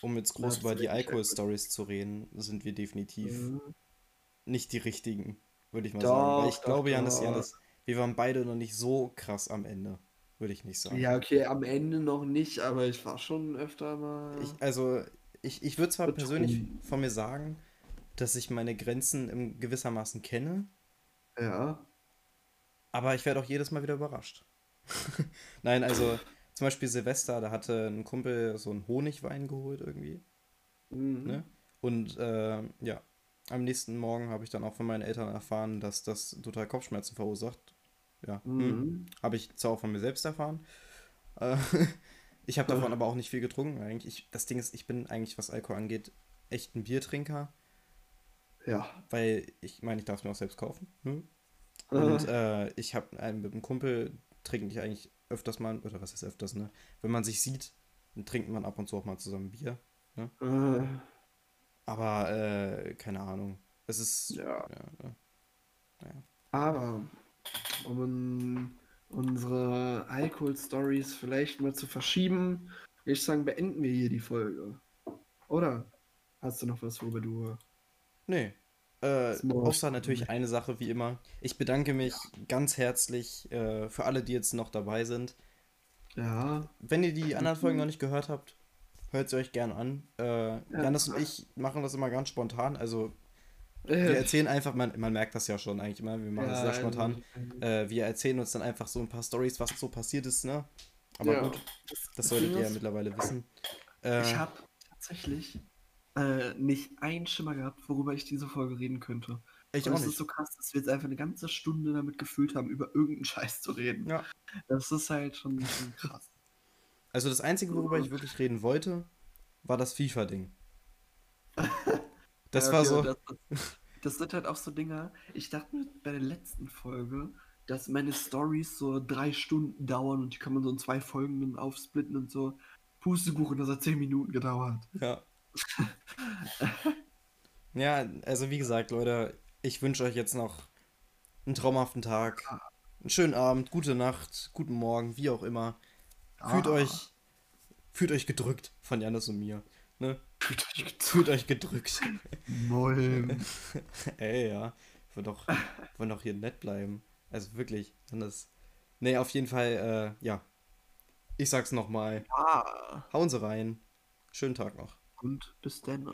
um jetzt groß über die das wirklich Alkohol-Stories zu reden, sind wir definitiv Mhm. nicht die richtigen, würde ich mal sagen. Weil ich Doch, doch, glaube, Janis, doch. Janis, wir waren beide noch nicht so krass am Ende, würde ich nicht sagen. Ja, okay, am Ende noch nicht, aber ich war schon öfter mal. Ich, also, ich, ich würde zwar persönlich Betrunken. von mir sagen, dass ich meine Grenzen im gewissermaßen kenne, Ja. aber ich werde auch jedes Mal wieder überrascht. Nein, also zum Beispiel Silvester, da hatte ein Kumpel so einen Honigwein geholt irgendwie. Mhm. Ne? Und äh, ja, am nächsten Morgen habe ich dann auch von meinen Eltern erfahren, dass das total Kopfschmerzen verursacht. Ja, hm. Mhm. habe ich zwar auch von mir selbst erfahren. Äh, ich habe davon aber auch nicht viel getrunken eigentlich. Ich, das Ding ist, ich bin eigentlich, was Alkohol angeht, echt ein Biertrinker, Ja. weil ich meine, ich darf es mir auch selbst kaufen. Hm? Und äh, ich habe einen mit einem Kumpel trinke ich eigentlich öfters mal, oder was heißt öfters, ne? Wenn man sich sieht, dann trinkt man ab und zu auch mal zusammen Bier. Äh, Aber äh, keine Ahnung. Es ist. Ja. ja, ne? aber um unsere Alkohol-Stories vielleicht mal zu verschieben, würde ich sagen, beenden wir hier die Folge. Oder? Hast du noch was, worüber du. Nee. Äh, außer natürlich eine Sache wie immer. Ich bedanke mich ganz herzlich äh, für alle, die jetzt noch dabei sind. Ja. Wenn ihr die anderen Folgen noch nicht gehört habt, hört sie euch gern an. Äh, Janis und ich machen das immer ganz spontan. Also wir Äh, erzählen einfach, man, man merkt das ja schon eigentlich immer, wir machen es sehr spontan. also, Äh, wir erzählen uns dann einfach so ein paar Stories, was so passiert ist, ne? Aber ja. gut, das solltet ihr ja ist, mittlerweile wissen. Äh, Ich habe tatsächlich äh, nicht einen Schimmer gehabt, worüber ich diese Folge reden könnte. ich Und auch es ist nicht. so krass, dass wir jetzt einfach eine ganze Stunde damit gefüllt haben, über irgendeinen Scheiß zu reden. Ja. Das ist halt schon, schon krass. Also das Einzige, worüber ich wirklich reden wollte, war das FIFA-Ding. Das Ja, war okay, so. Das, das, das sind halt auch so Dinger. Ich dachte mir bei der letzten Folge, dass meine Stories so drei Stunden dauern und die kann man so in zwei Folgen dann aufsplitten und so. Pustekuchen, das hat zehn Minuten gedauert. Ja. ja, also wie gesagt, Leute, ich wünsche euch jetzt noch einen traumhaften Tag, einen schönen Abend, gute Nacht, guten Morgen, wie auch immer. Fühlt Ah. euch, fühlt euch gedrückt von Janis und mir. Ne? Fühlt euch. Fühlt euch gedrückt. Mollen. Ey, ja. Wir wollen doch, wollen doch hier nett bleiben. Also wirklich. Dann das. Nee, auf jeden Fall, äh, ja. Ich sag's nochmal. Ah. Hauen Sie rein. Schönen Tag noch. Und bis dann.